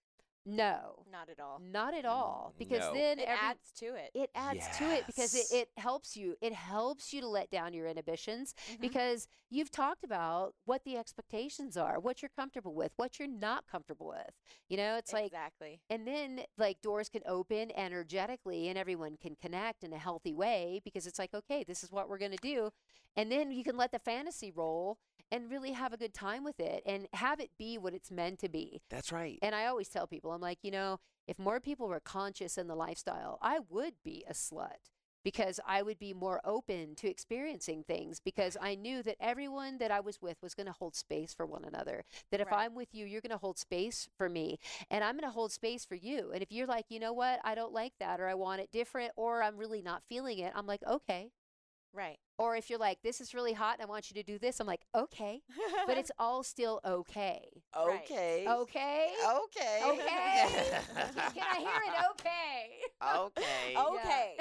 No, Not at all. not at all. Because no. then It every, adds to it. it adds to it because it, it helps you. It helps you to let down your inhibitions Mhm. because you've talked about what the expectations are, what you're comfortable with, what you're not comfortable with. You know, it's like exactly. and then like doors can open energetically and everyone can connect in a healthy way because it's like, okay, this is what we're going to do. And then you can let the fantasy roll and really have a good time with it and have it be what it's meant to be. That's right. And I always tell people, I'm like, you know, if more people were conscious in the lifestyle, I would be a slut because I would be more open to experiencing things because I knew that everyone that I was with was going to hold space for one another. That if Right. I'm with you, you're going to hold space for me and I'm going to hold space for you. And if you're like, you know what, I don't like that or I want it different or I'm really not feeling it, I'm like, okay, Right. Or if you're like, this is really hot and I want you to do this, I'm like, okay. But it's all still okay. Right. Okay. Okay. Okay. Okay. Can I hear it? Okay. okay. okay.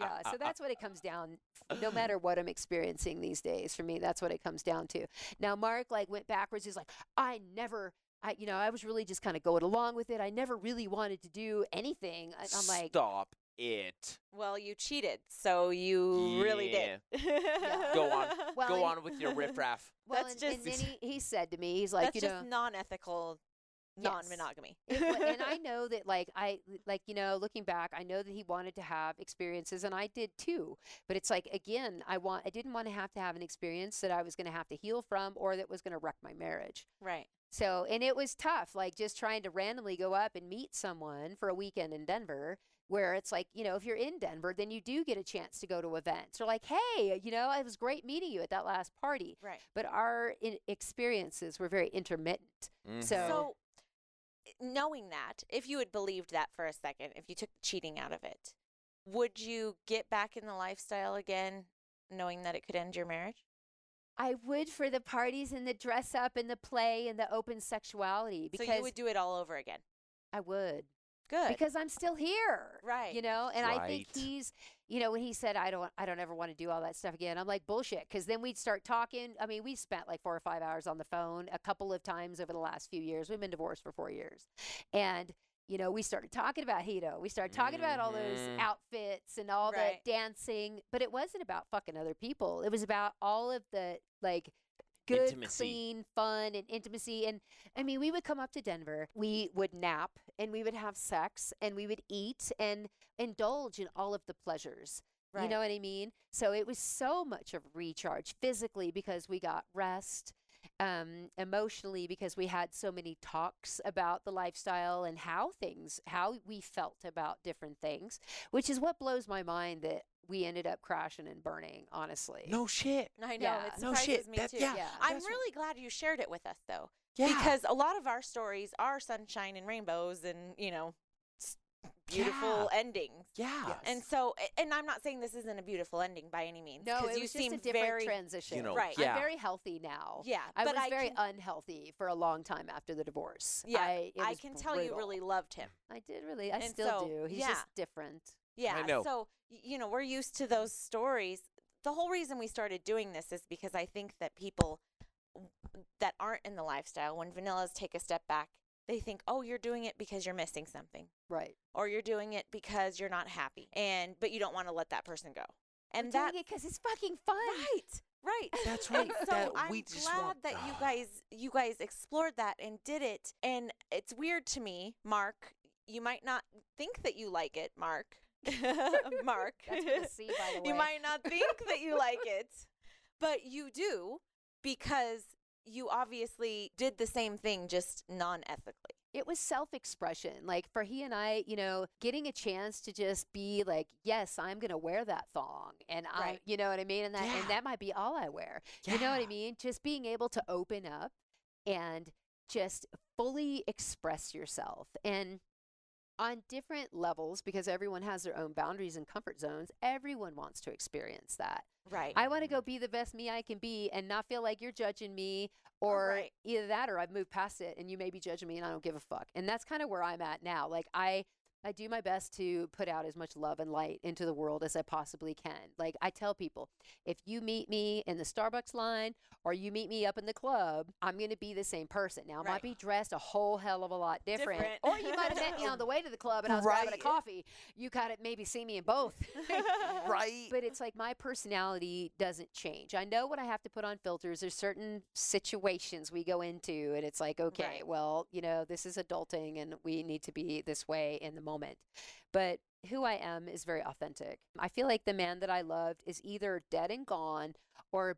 yeah, so that's what it comes down. No matter what I'm experiencing these days, for me, that's what it comes down to. Now, Mark like went backwards. He's like, I never, I you know, I was really just kind of going along with it. I never really wanted to do anything. I'm like, Stop it. Well, you cheated, so you really did. Go on. Well, Go and- on with your riffraff. well, that's and, and just- then he, he said to me, he's like, That's you just know, non-ethical, Yes. non-monogamy. it and I know that like I like you know looking back I know that he wanted to have experiences and I did too but it's like again I want I didn't want to have to have an experience that I was going to have to heal from or that was going to wreck my marriage right. so and it was tough like just trying to randomly go up and meet someone for a weekend in Denver where it's like you know if you're in Denver then you do get a chance to go to events or like hey you know it was great meeting you at that last party Right. but our in- experiences were very intermittent Mhm. So- So, knowing that, if you had believed that for a second, if you took the cheating out of it, would you get back in the lifestyle again, knowing that it could end your marriage? I would for the parties and the dress up and the play and the open sexuality because so you would do it all over again. I would Good. because I'm still here. Right. You know, and I think he's, you know, when he said I don't I don't ever want to do all that stuff again. I'm like bullshit cuz then we'd start talking. I mean, we spent like 4 or 5 hours on the phone a couple of times over the last few years. We've been divorced for 4 years. And you know, we started talking about Hedo. We started talking about all those Mhm. outfits and all Right. the dancing, but it wasn't about fucking other people. It was about all of the like good, Intimacy. clean, fun, and intimacy. And I mean, we would come up to Denver, we would nap, and we would have sex, and we would eat and indulge in all of the pleasures. You know what I mean? So it was so much of recharge physically because we got rest, um, emotionally because we had so many talks about the lifestyle and how things, how we felt about different things, which is what blows my mind that we ended up crashing and burning. Honestly, No shit. I know. Yeah. It No shit. me That- too. yeah, Yeah. I'm that's what- really glad you shared it with us, though. Yeah. Because a lot of our stories are sunshine and rainbows and, you know, s- beautiful endings. yeah. Yes. And so, and I'm not saying this isn't a beautiful ending by any means. no, 'cause it you was seem just a different very, transition. know, Right. yeah. I'm very healthy now. Yeah, I but was I very can, unhealthy for a long time after the divorce. Yeah, I, it I was can tell you really loved him. I did really. I And still so, do. He's yeah. just different. Yeah. know. So, you know, we're used to those stories. The whole reason we started doing this is because I think that people that aren't in the lifestyle, when vanillas take a step back, they think, oh, you're doing it because you're missing something, Right. or you're doing it because you're not happy, and but you don't want to let that person go. And We're that doing it because it's fucking fun. right, right. That's right. so that I'm we just glad want- that you ah. guys you guys explored that and did it. And it's weird to me, Mark. You might not think that you like it, Mark. Mark. That's with a C, by the way. you might not think that you like it, but you do because you obviously did the same thing, just non-ethically. it was self-expression like for he and i you know getting a chance to just be like yes i'm gonna wear that thong and i you know what i mean and that Yeah. and that might be all i wear you know what i mean just being able to open up and just fully express yourself and on different levels because everyone has their own boundaries and comfort zones everyone wants to experience that Right. I want to go be the best me I can be and not feel like you're judging me oh, or Right. either that or I've moved past it and you may be judging me and I don't give a fuck. And that's kind of where I'm at now. Like I I do my best to put out as much love and light into the world as I possibly can. Like I tell people, if you meet me in the Starbucks line or you meet me up in the club, I'm going to be the same person. Now, I Right. might be dressed a whole hell of a lot different. Different. Or you might have met me on the way to the club and I was grabbing a coffee. You got to maybe see me in both. right. but it's like my personality doesn't change. I know what I have to put on filters. There's certain situations we go into, and it's like, okay, Right. well, you know, this is adulting, and we need to be this way in the moment. But who I am is very authentic. I feel like the man that I loved is either dead and gone, or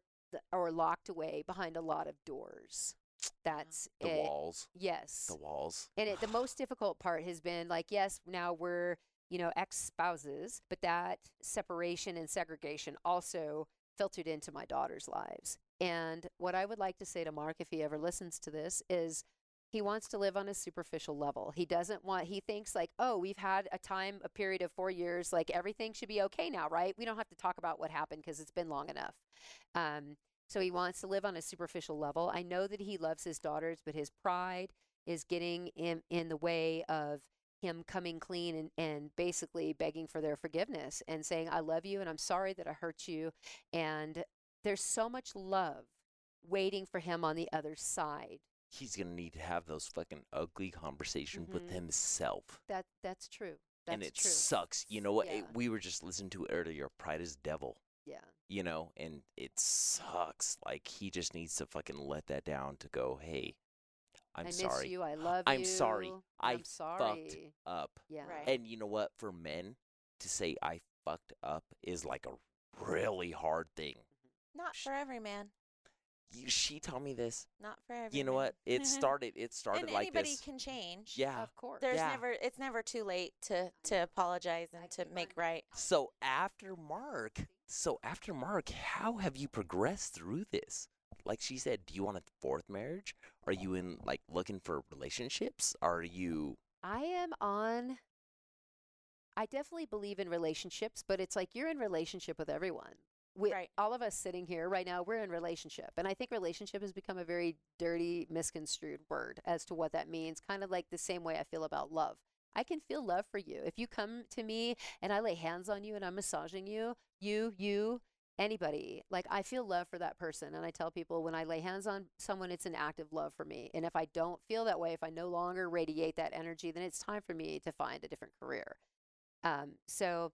or locked away behind a lot of doors. That's the it. walls. Yes. The walls. And it, the most difficult part has been like, yes, now we're, you know, ex spouses, but that separation and segregation also filtered into my daughter's lives. And what I would like to say to Mark, if he ever listens to this, is He wants to live on a superficial level. He doesn't want, he thinks like, oh, we've had a time, a period of four years, like everything should be okay now, right? We don't have to talk about what happened because it's been long enough. Um, so he wants to live on a superficial level. I know that he loves his daughters, but his pride is getting in, in the way of him coming clean and, and basically begging for their forgiveness and saying, I love you and I'm sorry that I hurt you. And there's so much love waiting for him on the other side. He's gonna need to have those fucking ugly conversations with Mhm. himself. That that's true. That's and it true. sucks. You know what? It- we were just listening to it earlier. Pride is devil. Yeah. You know, and it sucks. Like he just needs to fucking let that down to go. Hey, I'm I miss sorry. you. I love I'm sorry. you. I I'm sorry. Up. Yeah. Right. And you know what? For men to say I fucked up is like a really hard thing. Not for every man. You, she told me this. Not for every You know what? It started. It started and like anybody this. can change. Yeah. Of course. There's Yeah. never it's never too late to to apologize and to make right. So after Mark, so after Mark, how have you progressed through this? Like she said, do you want a fourth marriage? Are you in like looking for relationships? Are you I am on. I definitely believe in relationships, but it's like you're in relationship with everyone. We, Right. All of us sitting here right now, we're in relationship, and I think relationship has become a very dirty, misconstrued word as to what that means. Kind of like the same way I feel about love. I can feel love for you if you come to me and I lay hands on you and I'm massaging you. You, you, anybody. Like I feel love for that person, and I tell people when I lay hands on someone, it's an act of love for me. And if I don't feel that way, if I no longer radiate that energy, then it's time for me to find a different career. Um, so,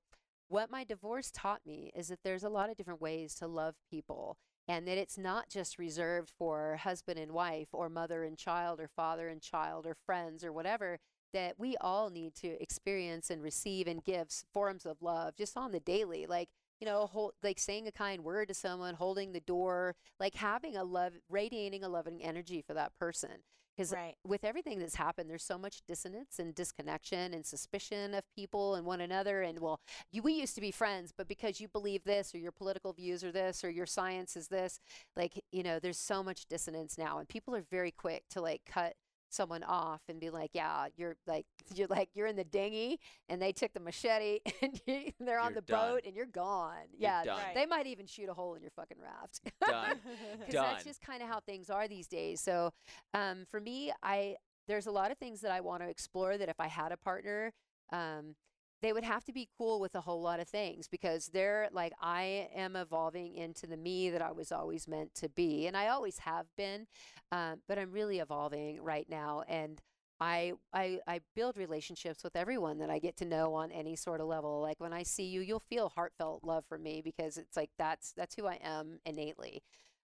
what my divorce taught me is that there's a lot of different ways to love people, and that it's not just reserved for husband and wife, or mother and child, or father and child, or friends, or whatever. That we all need to experience and receive and give forms of love just on the daily. Like, you know, hold, like saying a kind word to someone, holding the door, like having a love, radiating a loving energy for that person. Because Right. with everything that's happened, there's so much dissonance and disconnection and suspicion of people and one another. And well, you, we used to be friends, but because you believe this or your political views are this or your science is this, like, you know, there's so much dissonance now. And people are very quick to like cut someone off and be like, yeah, you're like, you're like, you're in the dinghy and they took the machete and you, they're on You're the done. boat and you're gone. You're yeah. done. They might even shoot a hole in your fucking raft. done? because Done. that's just kind of how things are these days. So, um, for me, I there's a lot of things that I want to explore. That if I had a partner, um, they would have to be cool with a whole lot of things because they're like I am evolving into the me that I was always meant to be, and I always have been, um, but I'm really evolving right now, and. I, I I build relationships with everyone that I get to know on any sort of level. Like when I see you, you'll feel heartfelt love for me because it's like that's that's who I am innately.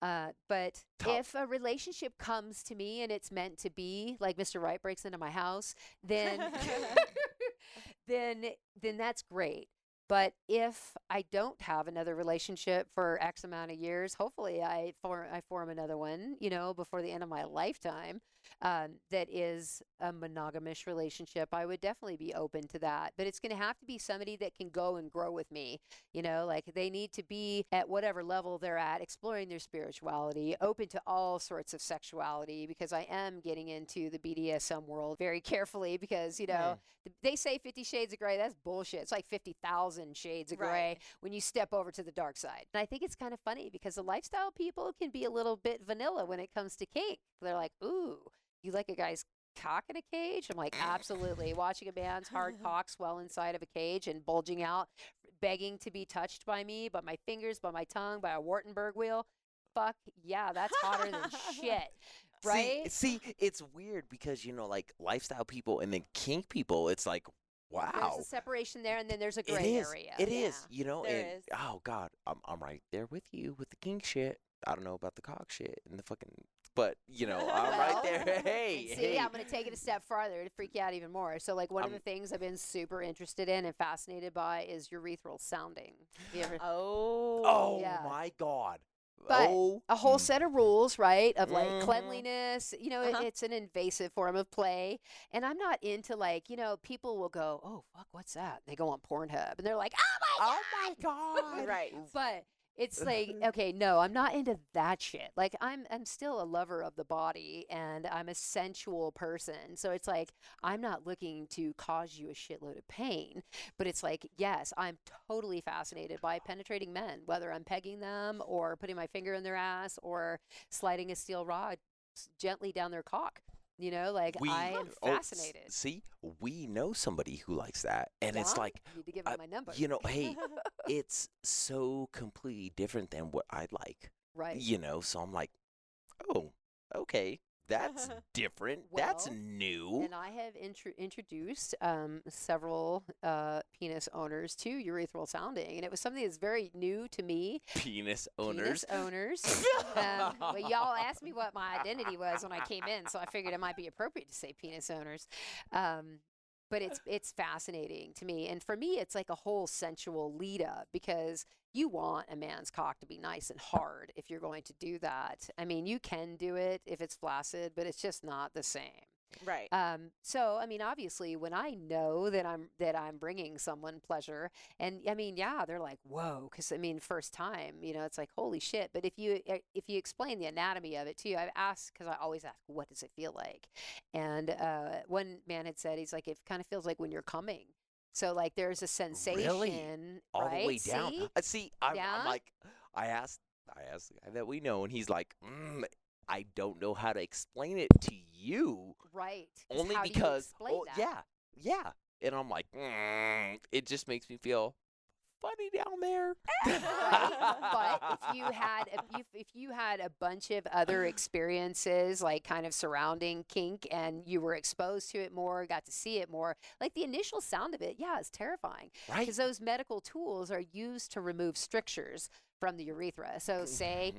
Uh, but Top. if a relationship comes to me and it's meant to be, like Mr. Wright breaks into my house, then then then that's great. But if I don't have another relationship for X amount of years, hopefully I form I form another one, you know, before the end of my lifetime, um, that is a monogamous relationship. I would definitely be open to that. But it's going to have to be somebody that can go and grow with me, you know, like they need to be at whatever level they're at, exploring their spirituality, open to all sorts of sexuality, because I am getting into the BDSM world very carefully because, you know, th- they say 50 shades of gray. That's bullshit. It's like 50,000 shades of gray Right. when you step over to the dark side. And I think it's kind of funny because the lifestyle people can be a little bit vanilla when it comes to kink. They're like, ooh, you like a guy's cock in a cage? I'm like, absolutely. Watching a man's hard cock swell inside of a cage and bulging out, begging to be touched by me, by my fingers, by my tongue, by a Wartenberg wheel. Fuck yeah, that's hotter than shit. See- Right? See, it's weird because you know, like lifestyle people and then kink people. It's like, wow, There's a separation there, and then there's a gray is. area. It is. Yeah, You know, there and is. oh god, I'm I'm right there with you with the kink shit. I don't know about the cock shit and the fucking, but you know, I'm right there. Hey, see, hey. I'm going to take it a step farther to freak you out even more. So, like, one of I'm- the things I've been super interested in and fascinated by is urethral sounding. Oh. Oh Yeah. my god. But oh, a whole set of rules, right? Of like Mhm. cleanliness. You know, Uh-huh. it's an invasive form of play. And I'm not into like, you know, people will go, oh, fuck, what's that? They go on Pornhub and they're like, oh my God. Oh my god. Right. But it's like okay no i'm not into that shit. Like i'm i'm still a lover of the body and i'm a sensual person. So it's like i'm not looking to cause you a shitload of pain but it's like yes i'm totally fascinated by penetrating men whether i'm pegging them or putting my finger in their ass or sliding a steel rod gently down their cock you know like i am oh, fascinated see, we know somebody who likes that, and it's Yeah? like, need to give uh, them my number you know, hey, it's so completely different than what I like. right You know, so I'm like, oh, okay, that's different. that's new. And I have intro- introduced um, several uh, penis owners to urethral sounding, and it was something that's very new to me. Penis owners. Penis owners. owners. um, well, y'all asked me what my identity was when I came in, so I figured it might be appropriate to say penis owners. Um, but it's it's fascinating to me, and for me, it's like a whole sensual lead up because you want a man's cock to be nice and hard if you're going to do that. I mean, you can do it if it's flaccid, but it's just not the same. Right. Um, so I mean, obviously, when I know that I'm that I'm bringing someone pleasure, and I mean, yeah, they're like, whoa, because I mean, first time, you know, it's like holy shit. But if you uh, if you explain the anatomy of it too, I've asked because I always ask, what does it feel like? And uh, one man had said, he's like, it kind of feels like when you're coming. So like, there's a sensation, All right? the way down. See? Uh, see, I'm, Yeah? I'm like, I asked, I asked the guy that we know, and he's like, mm, I don't know how to explain it to you, right? 'Cause only you because, oh, that? yeah, yeah, and I'm like, mm, it just makes me feel funny down there. right? But if you had a, if, if you had a bunch of other experiences like kind of surrounding kink and you were exposed to it more, got to see it more, like the initial sound of it, yeah, it's terrifying right? because those medical tools are used to remove strictures from the urethra. So say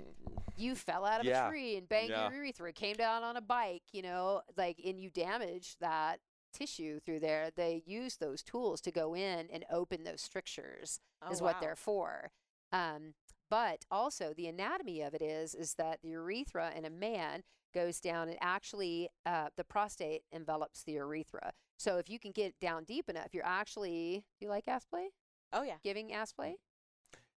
you fell out of Yeah. a tree and banged Yeah. your urethra, came down on a bike, you know, like and you damaged that tissue through there, they use those tools to go in and open those strictures Oh, is what they're for. Um, but also the anatomy of it is is that the urethra in a man goes down and actually uh, the prostate envelops the urethra. So if you can get down deep enough, you're actually do you like ass play? Oh yeah. Giving ass play?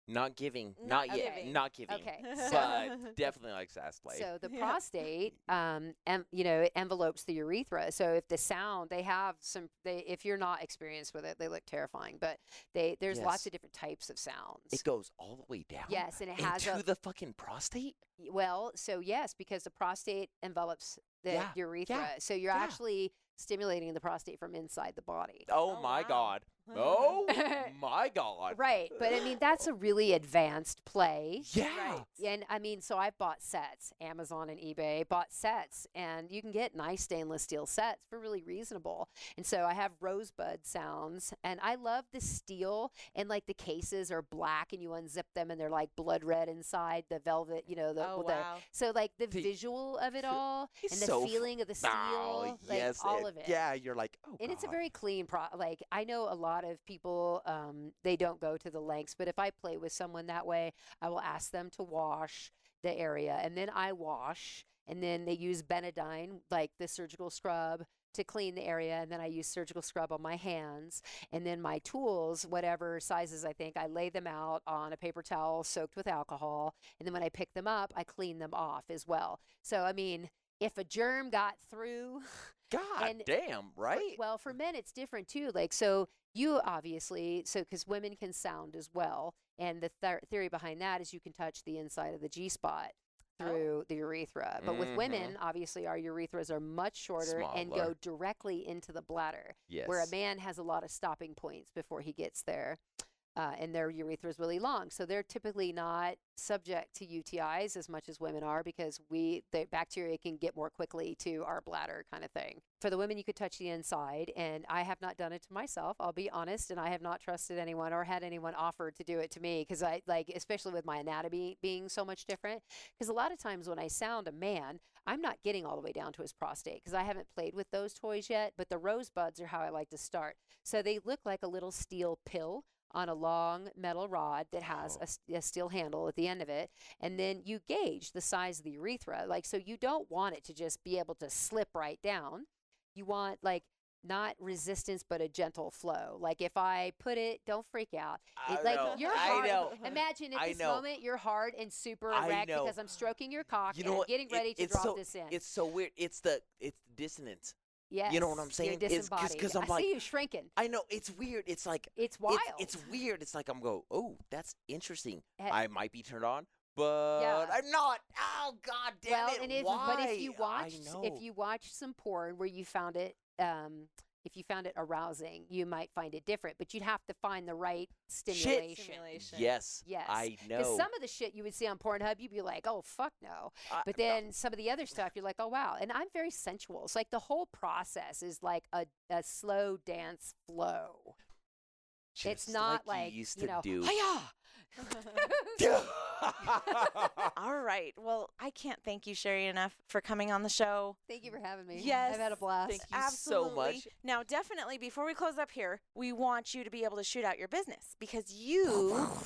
Not giving, Not not, yet, giving. not giving, Okay. but definitely likes ass play. So the Yeah. prostate, um, and you know, it envelopes the urethra. So if the sound, they have some. They, if you're not experienced with it, they look terrifying. But they, there's lots of different types of sounds. it goes all the way down. yes, and it has into a the fucking prostate. Well, so yes, because the prostate envelops the Yeah, urethra. So you're yeah. actually stimulating the prostate from inside the body. Oh, Oh, my wow. god. Oh my god. Right. But I mean, that's a really advanced play. Yeah. Right. And I mean, so I've bought sets, Amazon and eBay, bought sets, and you can get nice stainless steel sets for really reasonable. And so I have rosebud sounds, and I love the steel, and like the cases are black, and you unzip them, and they're like blood red inside the velvet, you know, the, oh with the wow. So like the, The- visual of it all and the so f- feeling of the steel, Oh, like yes, all of it. Yeah, you're like, oh And it's a very clean pro like I know a lot of people um they don't go to the lengths, but if I play with someone that way, I will ask them to wash the area and then I wash and then they use Betadine like the surgical scrub to clean the area and then I use surgical scrub on my hands and then my tools whatever sizes I think I lay them out on a paper towel soaked with alcohol and then when I pick them up I clean them off as well. So I mean if a germ got through God and damn, right? well, for men, it's different too. Like, so you obviously, so because women can sound as well. And the th- theory behind that is you can touch the inside of the G spot Oh. through the urethra. But with Mhm. women, obviously, our urethras are much shorter and go directly into the bladder, yes. where a man has a lot of stopping points before he gets there. Uh, and their urethra is really long, so they're typically not subject to UTIs as much as women are because we the bacteria can get more quickly to our bladder, kind of thing. For the women, you could touch the inside, and I have not done it to myself. I'll be honest, and I have not trusted anyone or had anyone offer to do it to me because I like, especially with my anatomy being so much different. Because a lot of times when I sound a man, I'm not getting all the way down to his prostate because I haven't played with those toys yet. But the rosebuds are how I like to start. So they look like a little steel pill on a long metal rod that has Oh. a a, steel handle at the end of it. And then you gauge the size of the urethra. Like, so you don't want it to just be able to slip right down. You want, like, not resistance, but a gentle flow. Like if I put it, don't freak out. I It- like know, you're I hard. know. Imagine at I this know. moment you're hard and super erect because I'm stroking your cock You and know I'm what? getting It- ready to it's drop so, this in. It's so weird. It's the it's the dissonance. Yes, you know what I'm saying? You're disembodied. 'cause I'm I like- see you shrinking. I know it's weird. It's like It's wild. It's, it's weird. It's like I'm go. Oh, that's interesting. Eh, I might be turned on, but I'm not. Oh God damn well, it! Why? but if you I watch know. if you watched some porn where you found it um if you found it arousing, you might find it different, but you'd have to find the right stimulation. Stimulation. yes, Yes. I know. Because some of the shit you would see on Pornhub, you'd be like, "Oh fuck no," I- but then some of the other stuff, you're like, "Oh wow!" And I'm very sensual. It's like the whole process is like a, a slow dance flow. it's not like, like, you used you to know, do. "Hi-ya!" All right. Well, I can't thank you, Sherry, enough for coming on the show. Thank you for having me. Yes. I've had a blast. Thank you so Absolutely. much. Now, definitely, before we close up here, we want you to be able to shoot out your business because you.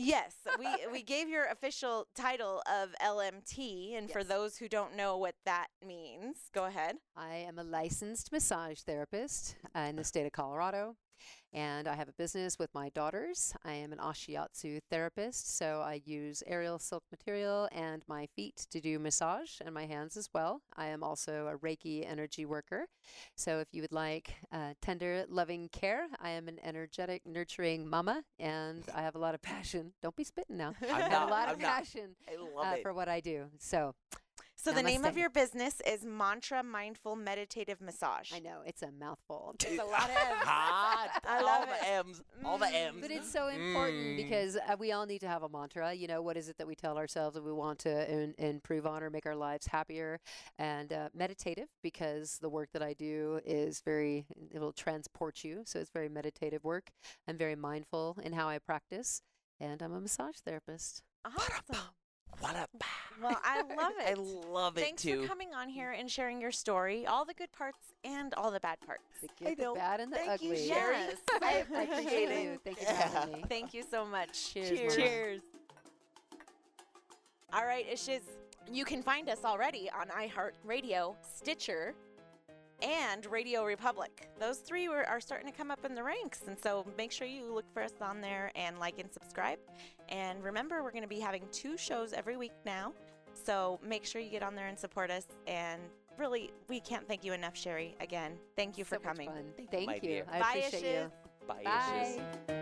Yes, we we gave your official title of LMT, and for those who don't know what that means, go ahead. I am a licensed massage therapist uh, in the state of Colorado, and I have a business with my daughters. I am an ashiatsu therapist, so I use aerial silk material and my feet to do massage and my hands as well. I am also a Reiki energy worker. So if you would like uh, tender, loving care, I am an energetic, nurturing mama, and I have a lot of passion. Don't be spitting now. I have a lot of I'm not. passion I love uh, it. for what I do. So So the name of your business is Mantra Mindful Meditative Massage. I know it's a mouthful. It's a lot of M's. Hot. I all love the it. M's. All the Mm. M's. But it's so important Mm. because uh, we all need to have a mantra. You know, what is it that we tell ourselves that we want to in, improve on or make our lives happier? And uh, meditative because the work that I do is very, it will transport you. So it's very meditative work. I'm very mindful in how I practice. And I'm a massage therapist. Awesome. What a Well, I love it. I it. love it Thanks too. for coming on here and sharing your story, all the good parts and all the bad parts. The good, the bad, and the Thank you, ugly. Sherry. Yes, I, I appreciate you. Thank you for having me. Thank you so much. Cheers, Cheers. Cheers. All right, Ishes. You can find us already on iHeartRadio, Stitcher, and Radio Republic. Those three were, are starting to come up in the ranks, and so make sure you look for us on there and like and subscribe. And remember, we're going to be having two shows every week now, so make sure you get on there and support us. And really, we can't thank you enough, Sherry. Again, thank you for So much coming. fun. Thank you, Thank my you. I Bye, appreciate you. Ishes. Bye, Ishes. Bye.